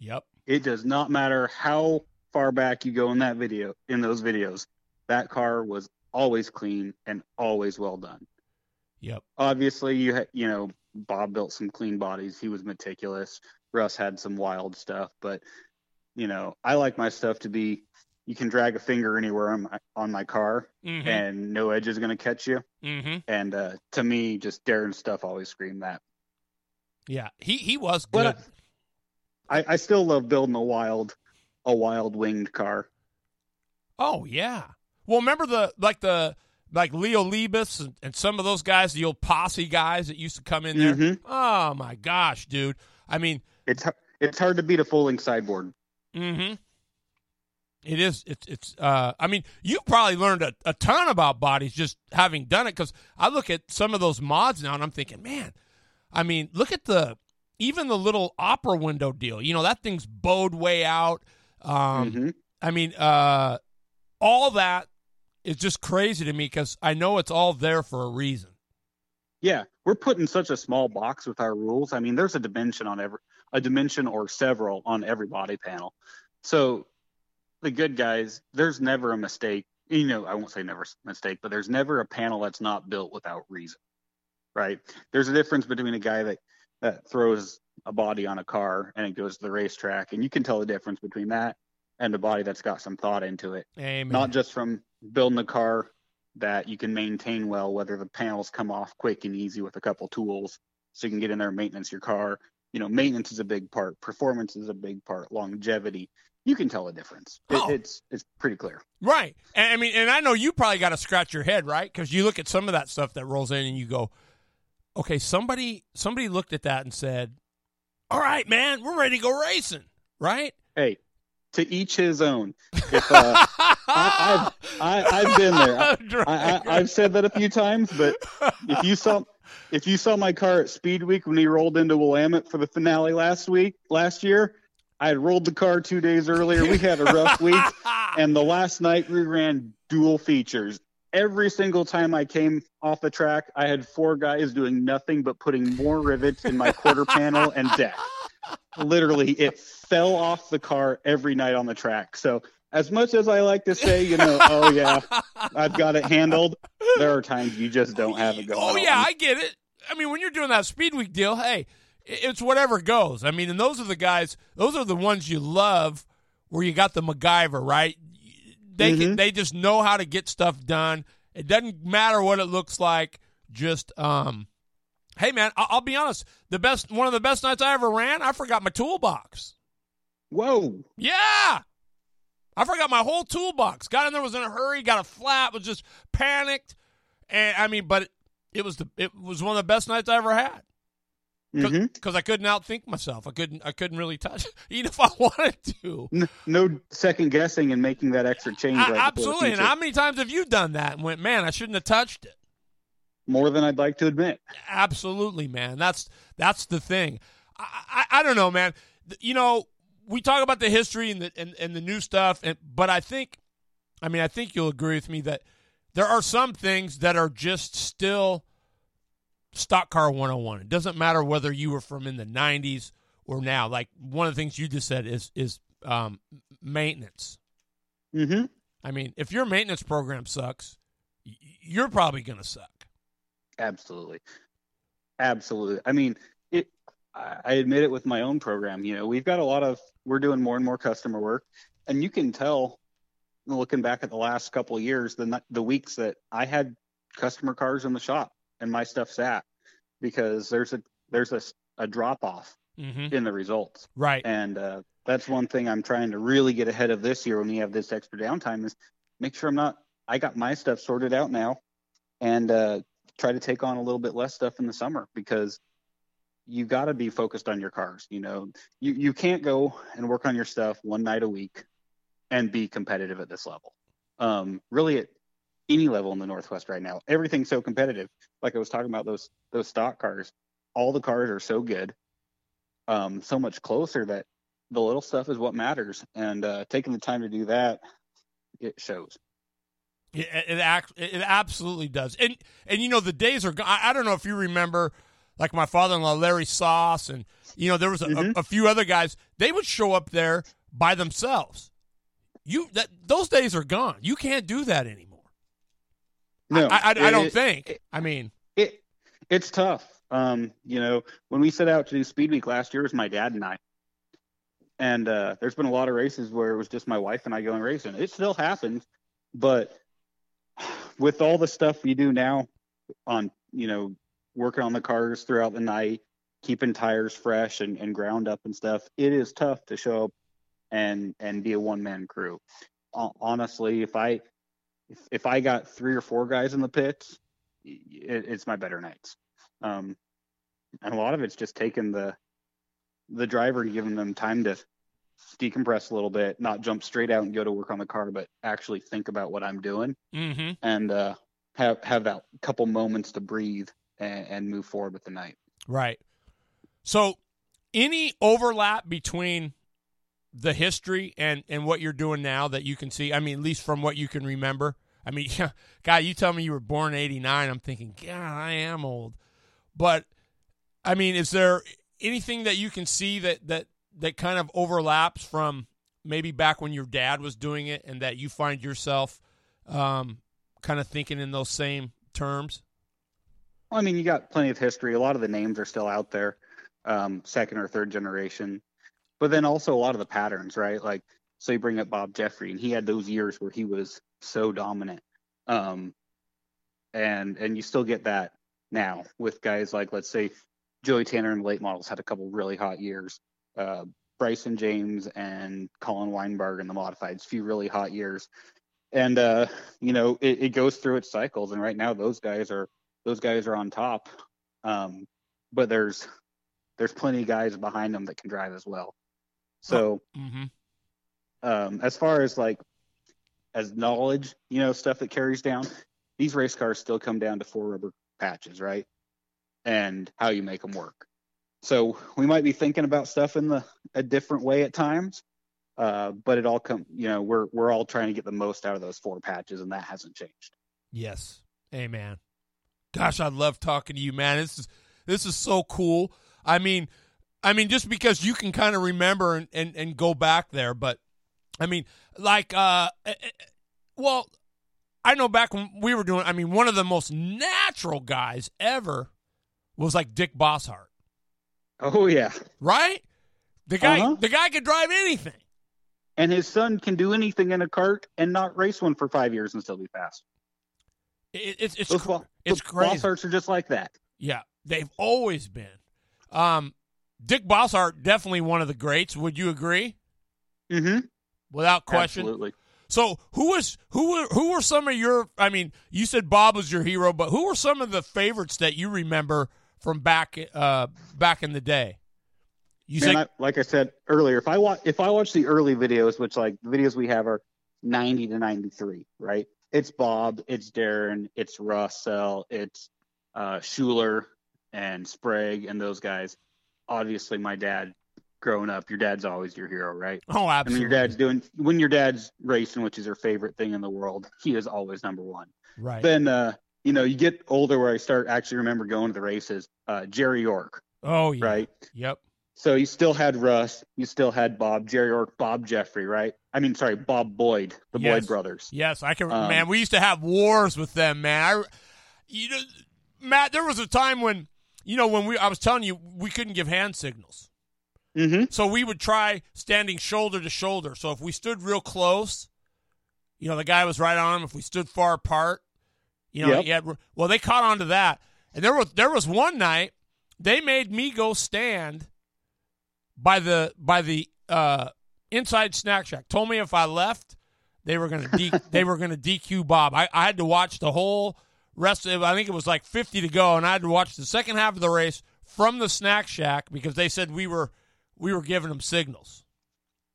Yep. it does not matter how far back you go in that video in those videos that car was always clean and always well done Yep. obviously you ha- you know bob built some clean bodies he was meticulous russ had some wild stuff but you know i like my stuff to be you can drag a finger anywhere on my, on my car Mm-hmm. and no edge is going to catch you mm-hmm. and uh, to me just darren's stuff always screamed that Yeah. He he was good. But I, I still love building the wild a wild winged car Oh yeah. Well, remember the like the like Leo Lebus and, and some of those guys, the old posse guys that used to come in there. Mhm. Oh my gosh, dude! I mean, It's it's hard to beat a folding sideboard. mm-hmm. It is. It's. It's. Uh. I mean, you probably learned a, a ton about bodies just having done it. Because I look at some of those mods now, and I'm thinking, man. I mean, look at the even the little opera window deal. You know, that thing's bowed way out. Um. Mhm. I mean, uh, all that is just crazy to me because I know it's all there for a reason. Yeah, we're put in such a small box with our rules. I mean, there's a dimension on every a dimension or several on every body panel. So the good guys, there's never a mistake. You know, I won't say never mistake, but there's never a panel that's not built without reason. Right? There's a difference between a guy that that throws a body on a car and it goes to the racetrack, and you can tell the difference between that and a body that's got some thought into it. Amen. not just from building a car that you can maintain well, whether the panels come off quick and easy with a couple tools, so you can get in there and maintenance your car, you know, maintenance is a big part, performance is a big part, longevity. You can tell a difference. It, Oh. It's it's pretty clear. Right. And I mean, and I know you probably got to scratch your head, right? Because you look at some of that stuff that rolls in, and you go, "Okay, somebody, somebody looked at that and said, all right, man, we're ready to go racing, right?'" Hey, to each his own. If uh, I, I've I, I've been there. I, I, I've said that a few times, but if you saw if you saw my car at Speed Week when he rolled into Willamette for the finale last week last year, I had rolled the car two days earlier. We had a rough week, and the last night we ran dual features. Every single time I came off the track, I had four guys doing nothing but putting more rivets in my quarter panel and deck. Literally, it fell off the car every night on the track. So, as much as I like to say, you know, oh yeah, I've got it handled, there are times you just don't have it going. Oh yeah, on. I get it. I mean, when you're doing that speed week deal, hey, it's whatever goes. I mean, and those are the guys. Those are the ones you love, where you got the MacGyver, right? They can, Mhm. they just know how to get stuff done. It doesn't matter what it looks like. Just um, hey man, I- I'll be honest. The best, one of the best nights I ever ran, I forgot my toolbox. Whoa. Yeah. I forgot my whole toolbox. Got in there, was in a hurry, got a flat, was just panicked. And I mean, but it, it was the it was one of the best nights I ever had because mm-hmm. I couldn't outthink myself. I couldn't I couldn't really touch even if I wanted to. N- no second guessing and making that extra change. I- right absolutely. And how many times have you done that and went, man, I shouldn't have touched it? More than I'd like to admit. Absolutely, man. That's that's the thing. I, I, I don't know, man. You know, we talk about the history and the and, and the new stuff, and but I think, I mean, I think you'll agree with me that there are some things that are just still stock car 101. It doesn't matter whether you were from in the 90s or now. Like one of the things you just said is is um, maintenance. hmm I mean, if your maintenance program sucks, you're probably going to suck. Absolutely. Absolutely. I mean, it. I I admit it with my own program. You know, we've got a lot of. We're doing more and more customer work, and you can tell, looking back at the last couple of years, the the weeks that I had customer cars in the shop and my stuff sat, because there's a there's a, a drop off Mm-hmm. in the results. Right. And uh, that's one thing I'm trying to really get ahead of this year when we have this extra downtime is make sure I'm not. I got my stuff sorted out now, and uh, try to take on a little bit less stuff in the summer because you got to be focused on your cars. You know, you you can't go and work on your stuff one night a week and be competitive at this level. Um, really, at any level in the Northwest right now, everything's so competitive. Like I was talking about those those stock cars, all the cars are so good, um, so much closer that the little stuff is what matters. And uh, taking the time to do that, it shows. It, it, act, it absolutely does. And and you know the days are. I, don't know if you remember, like my father-in-law Larry Sauce, and you know there was a, Mhm. a, a few other guys. They would show up there by themselves. You that those days are gone. You can't do that anymore. No, I, I, I don't it- think. it- I mean, it it's tough. Um, you know, when we set out to do Speed Week last year, it was my dad and I. And uh, there's been a lot of races where it was just my wife and I going racing. It still happens, but with all the stuff we do now on, you know, working on the cars throughout the night, keeping tires fresh and, and ground up and stuff, it is tough to show up and and be a one man crew. Hon- Honestly, if I if, if I got three or four guys in the pits, it, it's my better nights. Um, and a lot of it's just taking the the driver and giving them time to decompress a little bit, not jump straight out and go to work on the car, but actually think about what I'm doing hmm and uh, have have that couple moments to breathe and, and move forward with the night. right. So, any overlap between the history and and what you're doing now that you can see? I mean, at least from what you can remember. I mean, guy, you tell me you were born in '89. I'm thinking, God, I am old. But I mean, is there anything that you can see that that that kind of overlaps from maybe back when your dad was doing it, and that you find yourself um, kind of thinking in those same terms? Well, I mean, you got plenty of history. A lot of the names are still out there, um, second or third generation, but then also a lot of the patterns, right? Like, so you bring up Bob Jeffrey, and he had those years where he was so dominant, um, and and you still get that now with guys like, let's say, Joey Tanner and late models had a couple really hot years. Uh, Bryson James and Colin Weinberg in the modifieds, few really hot years. And uh, you know, it, it, goes through its cycles. And right now those guys are those guys are on top. Um, but there's there's plenty of guys behind them that can drive as well. So mm-hmm. um, as far as like as knowledge, you know, stuff that carries down, these race cars still come down to four rubber patches, right? And how you make them work. So we might be thinking about stuff in the a different way at times, uh, but it all come, you know, we're we're all trying to get the most out of those four patches, and that hasn't changed. Yes, amen. Gosh, I love talking to you, man. This is this is so cool. I mean, I mean, just because you can kind of remember and, and, and go back there, but I mean, like, uh, eh, eh, well, I know back when we were doing, I mean, one of the most natural guys ever was like Dick Bosshart. Oh yeah, right. The guy, uh-huh. the guy could drive anything, and his son can do anything in a cart and not race one for five years and still be fast. It, it's it's those, cr- it's crazy. Bossharts are just like that. Yeah, they've always been. Um, Dick Bosshart definitely one of the greats. Would you agree? Mm-hmm. Without question. Absolutely. So who was who were who were some of your? I mean, you said Bob was your hero, but who were some of the favorites that you remember from back uh, back in the day? You Man, I, like I said earlier, if I watch if I watch the early videos, which like the videos we have are ninety to ninety three, right? It's Bob, it's Darren, it's Russell, it's uh, Schuler and Sprague and those guys. Obviously, my dad growing up, your dad's always your hero, right? Oh, absolutely. And when your dad's doing when your dad's racing, which is your favorite thing in the world, he is always number one. Right. Then uh, you know, you get older where I start actually remember going to the races. Uh, Jerry York. Oh yeah. Right. Yep. So you still had Russ, you still had Bob, Jerry York, Bob Jeffrey, right? I mean, sorry, Bob Boyd, the yes. Boyd brothers. Yes, I can. Um, man, we used to have wars with them, man. I, you know, Matt, there was a time when, you know, when we, I was telling you, we couldn't give hand signals. Mm-hmm. So we would try standing shoulder to shoulder. So if we stood real close, you know, the guy was right on him. If we stood far apart, you know, yep. had, well, they caught on to that. And there was there was one night they made me go stand by the by the uh, inside snack shack. Told me if I left, they were gonna de- they were gonna DQ Bob. I, I had to watch the whole rest of. I think it was like fifty to go, and I had to watch the second half of the race from the snack shack because they said we were we were giving them signals.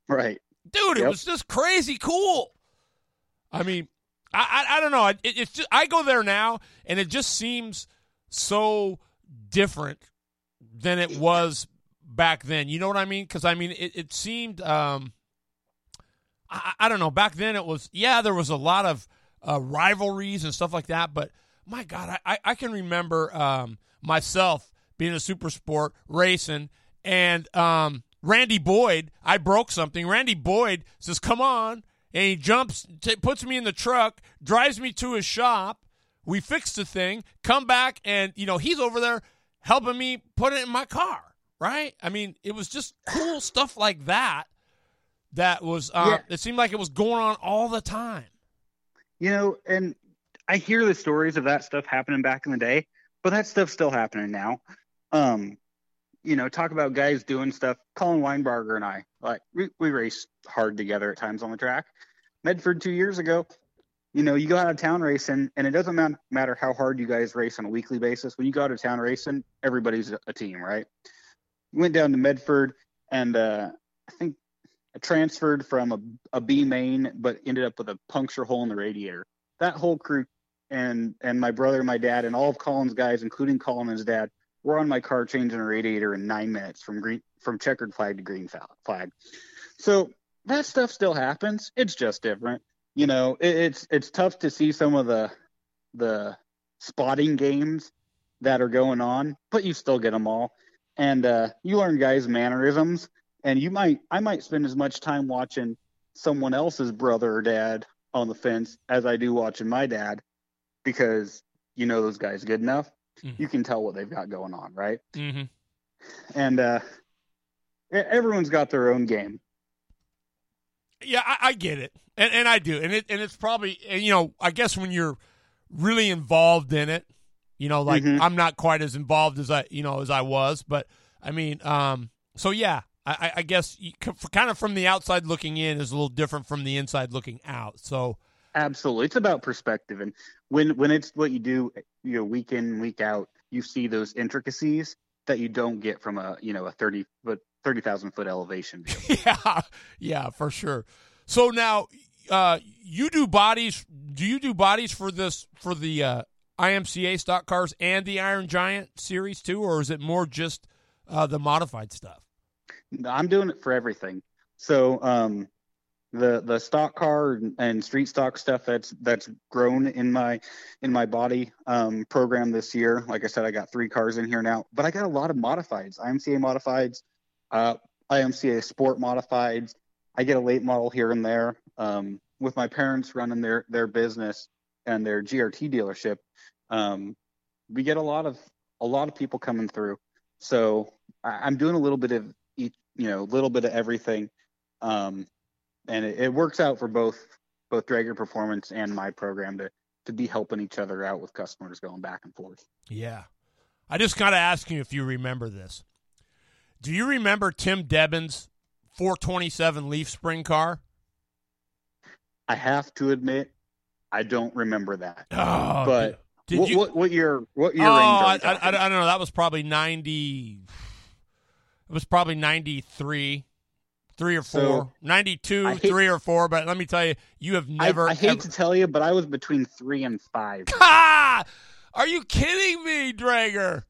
Right. Dude, it was just crazy cool. I mean, I I, I don't know. It, it's just I go there now, and it just seems so different than it was back then. You know what I mean? Because I mean, it, it seemed. Um, I, I don't know. Back then, it was yeah. There was a lot of uh, rivalries and stuff like that, but my God, I I can remember um, myself being a super sport racing and um, Randy Boyd, I broke something. Randy Boyd says, "Come on," and he jumps, t- puts me in the truck, drives me to his shop. We fix the thing, come back, and you know he's over there helping me put it in my car. Right? I mean, it was just cool stuff like that. That was. Uh, yeah. It seemed like it was going on all the time. You know, and I hear the stories of that stuff happening back in the day, but that stuff's still happening now. Um, you know, talk about guys doing stuff. Colin Weinberger and I, like, we, we race hard together at times on the track. Medford two years ago, you know, you go out of town racing, and it doesn't matter how hard you guys race on a weekly basis. When you go out of town racing, everybody's a team, right? Went down to Medford, and uh, I think I transferred from a, a B main, but ended up with a puncture hole in the radiator. That whole crew and and my brother, and my dad, and all of Colin's guys, including Colin and his dad, we're on my car changing a radiator in nine minutes from green from checkered flag to green flag. So that stuff still happens. It's just different. You know, it, it's it's tough to see some of the the spotting games that are going on, but you still get them all, and uh, you learn guys' mannerisms. And you might I might spend as much time watching someone else's brother or dad on the fence as I do watching my dad, because you know those guys good enough mm-hmm. you can tell what they've got going on, right? Mm-hmm. And uh, everyone's got their own game. Yeah, I, I, get it, and and I do, and it and it's probably and you know I guess when you're really involved in it, You know, like Mhm. I'm not quite as involved as I, you know, as I was. But I mean, um, so yeah, I, I- I guess you, kind of from the outside looking in is a little different from the inside looking out. So Absolutely, it's about perspective, and when when it's what you do, you know, week in week out, you see those intricacies that you don't get from a you know a thirty foot thirty thousand foot elevation view. yeah, yeah, for sure. So now, uh, you do bodies. Do you do bodies for this for the uh, IMCA stock cars and the Iron Giant series too, or is it more just uh, the modified stuff? I'm doing it for everything. So um, the the stock car and, street stock stuff that's that's grown in my in my body um, program this year. Like I said, I got three cars in here now, but I got a lot of modifieds, IMCA modifieds, uh, IMCA sport modifieds. I get a late model here and there. Um, with my parents running their their business and their GRT dealership, um, we get a lot of a lot of people coming through. So I, I'm doing a little bit of each, you know, a little bit of everything, um, and it, it works out for both both Drager Performance and my program to to be helping each other out with customers going back and forth. Yeah, I just got to ask you if you remember this. Do you remember Tim Debbins' 427 Leaf Spring car? I have to admit, I don't remember that. Oh, but did what, you? what what year what year oh? I, I, I. I don't know. That was probably 90. It was probably 93, three or four, So, 92, hate- three or four. But let me tell you, you have never. I, I hate ever- to tell you, but I was between three and five. Ah! Are you kidding me, Drager?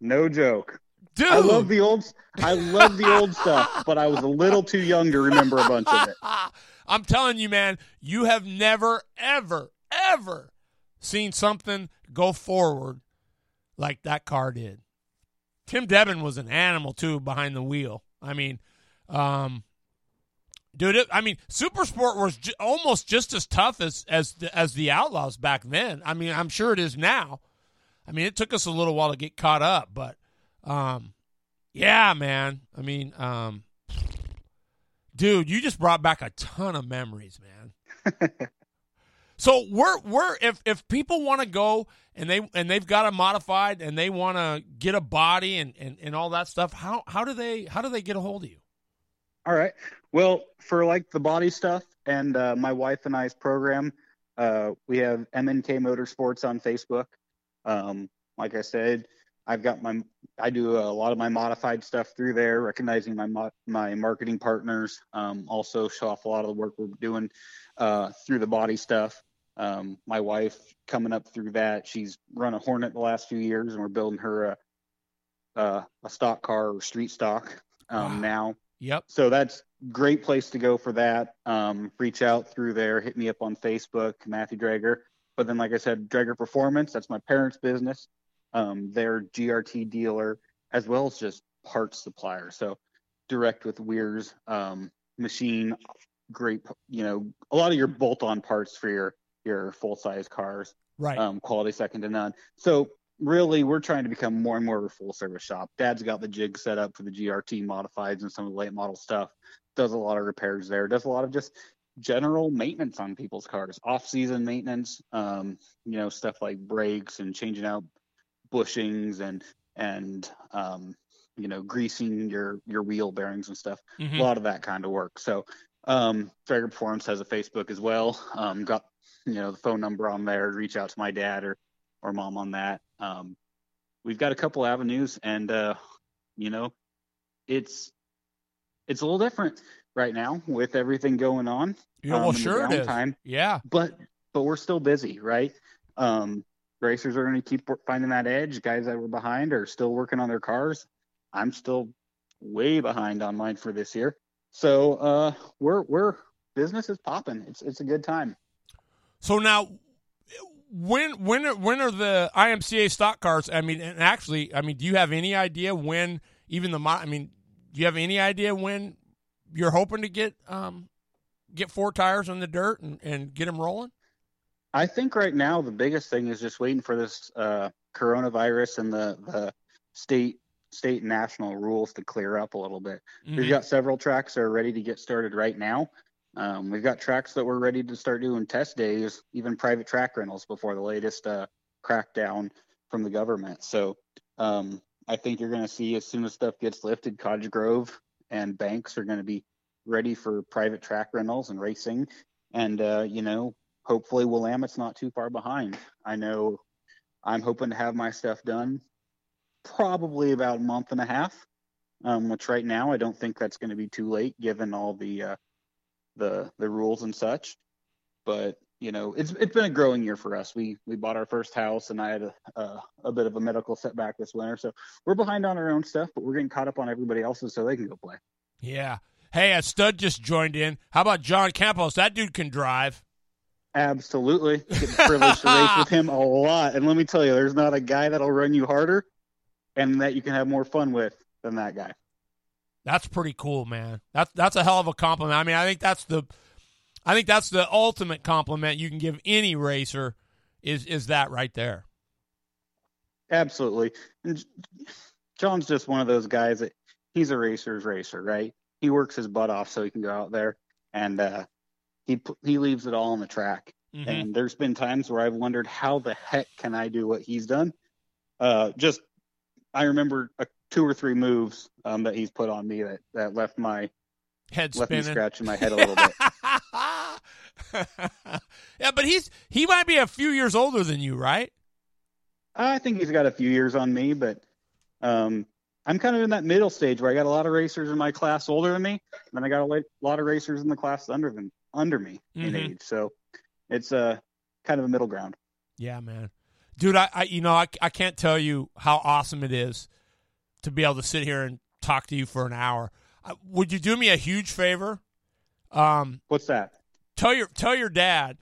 No joke. Dude. I love the old I love the old stuff, but I was a little too young to remember a bunch of it. I'm telling you, man, you have never, ever, ever seen something go forward like that car did. Tim Devin was an animal too behind the wheel. I mean, um, dude, it, I mean, Super Sport was j- almost just as tough as as the, as the Outlaws back then. I mean, I'm sure it is now. I mean, it took us a little while to get caught up, but um, yeah, man. I mean, um, dude, you just brought back a ton of memories, man. so we're we're if if people want to go and they and they've got a modified and they want to get a body and, and and all that stuff, how how do they how do they get a hold of you? All right. Well, for like the body stuff and uh, my wife and I's program, uh, we have MNK Motorsports on Facebook. Um, like I said, I've got my I do a lot of my modified stuff through there, recognizing my mo- my marketing partners. Um, also show off a lot of the work we're doing uh, through the body stuff. Um, my wife coming up through that, she's run a Hornet the last few years, and we're building her a a, a stock car or street stock um, Wow. now Yep. so that's great place to go for that. Um, reach out through there, hit me up on Facebook, Matthew Drager. But then, like I said, Drager Performance, that's my parents' business. Um, they're GRT dealer as well as just parts supplier. So direct with Wehrs um, machine, great, you know, a lot of your bolt-on parts for your your full-size cars Right. um, quality second to none. So really, we're trying to become more and more of a full service shop. Dad's got the jig set up for the GRT modifieds and some of the late model stuff. Does a lot of repairs there. Does a lot of just general maintenance on people's cars, off season maintenance. Um, you know, stuff like brakes and changing out bushings and and um, you know greasing your your wheel bearings and stuff Mhm. a lot of that kind of work. So um Drager Performance has a Facebook as well. Um got you know the phone number on there, reach out to my dad or or mom on that. Um we've got a couple avenues and uh you know it's it's a little different right now with everything going on. Yeah, um, well, in sure it is. Yeah. But but we're still busy, right? Um racers are going to keep finding that edge. Guys that were behind are still working on their cars. I'm still way behind on mine for this year. So uh, we're we're business is popping. It's it's a good time. So now, when when are- when are the IMCA stock cars? I mean, and actually, I mean, do you have any idea when even the I mean, do you have any idea when you're hoping to get um get four tires in the dirt and, and get them rolling? I think right now the biggest thing is just waiting for this uh, coronavirus and the the state state and national rules to clear up a little bit. We've Mhm. got several tracks that are ready to get started right now. Um, we've got tracks that we're ready to start doing test days, even private track rentals before the latest uh, crackdown from the government. So um, I think you're going to see as soon as stuff gets lifted, Cottage Grove and Banks are going to be ready for private track rentals and racing. And uh, you know, hopefully Willamette's not too far behind. I know I'm hoping to have my stuff done probably about a month and a half. Um, which right now I don't think that's going to be too late given all the uh, the the rules and such. But you know, it's it's been a growing year for us. We we bought our first house, and I had a, a, a bit of a medical setback this winter, so we're behind on our own stuff, but we're getting caught up on everybody else's, so they can go play. Yeah. Hey, a stud just joined in. How about John Campos? That dude can drive. Absolutely, get privileged to race with him a lot, and let me tell you, there's not a guy that'll run you harder, and that you can have more fun with than that guy. That's pretty cool, man. That's that's a hell of a compliment. I mean, I think that's the I think that's the ultimate compliment you can give any racer is is that right there. Absolutely. And John's just one of those guys that he's a racer's racer, right? He works his butt off so he can go out there and uh, he he leaves it all on the track. Mm-hmm. And there's been times where I've wondered how the heck can I do what he's done? Uh, just I remember a, two or three moves um, that he's put on me that that left my head left spinning. me scratching my head a little bit. yeah, but he's he might be a few years older than you, right? I think he's got a few years on me, but um, I'm kind of in that middle stage where I got a lot of racers in my class older than me, and then I got a lot of racers in the class under them under me mm-hmm. in age. So it's a uh, kind of a middle ground. Yeah, man, dude, I, I you know I I can't tell you how awesome it is to be able to sit here and talk to you for an hour. Uh, would you do me a huge favor? Um, What's that? Tell your tell your dad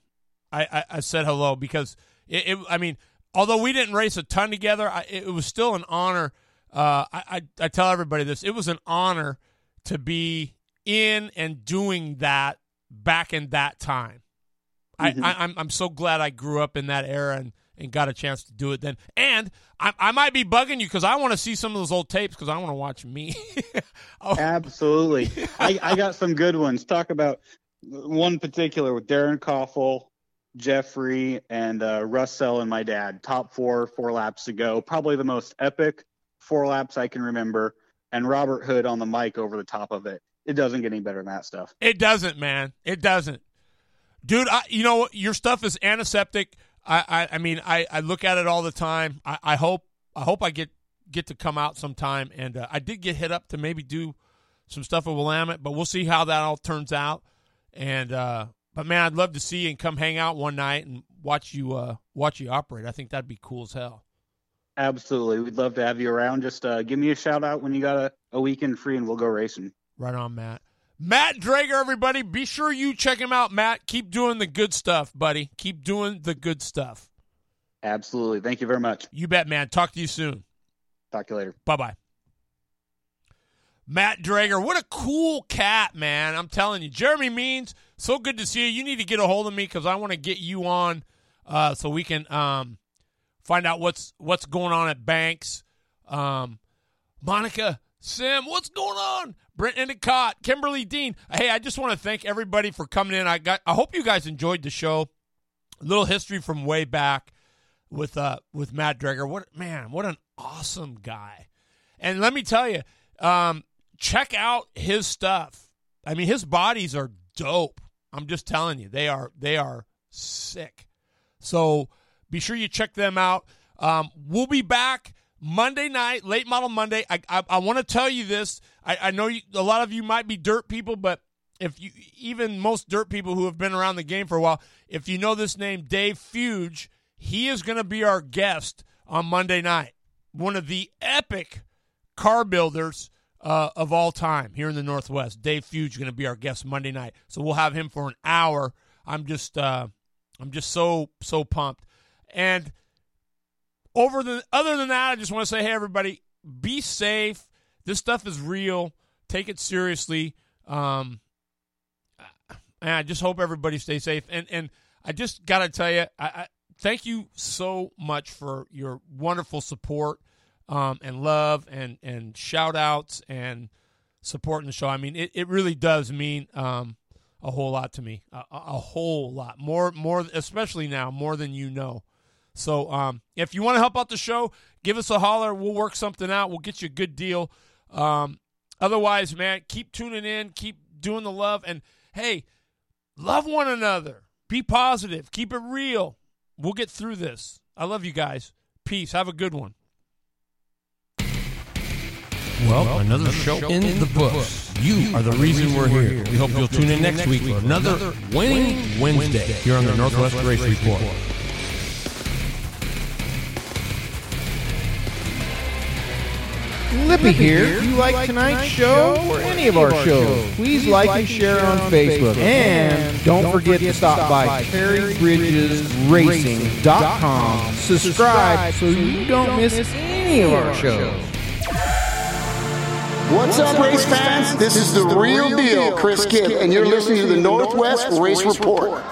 I, I, I said hello because it, it, I mean although we didn't race a ton together I, it was still an honor. Uh, I, I I tell everybody this it was an honor to be in and doing that back in that time. Mm-hmm. I, I I'm I'm so glad I grew up in that era and and got a chance to do it then. And I, I might be bugging you because I want to see some of those old tapes because I want to watch me. oh. Absolutely. I, I got some good ones. Talk about one particular with Darren Koffel, Jeffrey, and uh, Russell and my dad. Top four, four laps ago. Probably the most epic four laps I can remember. And Robert Hood on the mic over the top of it. It doesn't get any better than that stuff. It doesn't, man. It doesn't. Dude, I, you know, your stuff is antiseptic. I, I, I mean, I, I look at it all the time. I, I hope I hope I get get to come out sometime. And uh, I did get hit up to maybe do some stuff with Willamette, but we'll see how that all turns out. And uh, but man, I'd love to see you and come hang out one night and watch you uh, watch you operate. I think that'd be cool as hell. Absolutely, we'd love to have you around. Just uh, give me a shout out when you got a, a weekend free, and we'll go racing. Right on, Matt. Matt Drager, everybody, be sure you check him out. Matt, keep doing the good stuff, buddy. Keep doing the good stuff. Absolutely. Thank you very much. You bet, man. Talk to you soon. Talk to you later. Bye bye. Matt Drager, what a cool cat, man. I'm telling you. Jeremy Means, so good to see you. You need to get a hold of me because I want to get you on uh, so we can um, find out what's what's going on at Banks. Um, Monica Sim, what's going on? Brent Endicott, Kimberly Dean. Hey, I just want to thank everybody for coming in. I got I hope you guys enjoyed the show. A little history from way back with uh with Matt Drager. What man, what an awesome guy. And let me tell you, um, check out his stuff. I mean, his bodies are dope. I'm just telling you, they are they are sick. So be sure you check them out. Um, we'll be back Monday night, late model Monday. I I, I want to tell you this. I, I know you, a lot of you might be dirt people, but if you even most dirt people who have been around the game for a while, if you know this name, Dave Fuge, he is going to be our guest on Monday night. One of the epic car builders uh, of all time here in the Northwest. Dave Fuge going to be our guest Monday night, so we'll have him for an hour. I'm just, uh, I'm just so so pumped. And over the other than that, I just want to say, hey everybody, be safe. This stuff is real. Take it seriously. Um, and I just hope everybody stays safe. And and I just got to tell you, I, I thank you so much for your wonderful support um, and love and and shout outs and supporting the show. I mean, it, it really does mean um, a whole lot to me, a, a, whole lot more more, especially now more than you know. So um, if you want to help out the show, give us a holler. We'll work something out. We'll get you a good deal. Um, otherwise, man, keep tuning in, keep doing the love, and hey, love one another. Be positive. Keep it real. We'll get through this. I love you guys. Peace. Have a good one. Well, well another, another show, show in, in the books. You, you are the reason we're here. here. We hope you'll tune in next week for another Winning Wednesday here on the Northwest Race Report. Lippy here. If you like tonight's show or any of our shows, please like and share on Facebook. And don't forget to stop by TerryBridgesRacing.com. Subscribe so you don't miss any of our shows. What's up, race fans? This is the real deal, Chris Kidd, and you're listening to the Northwest Race Report.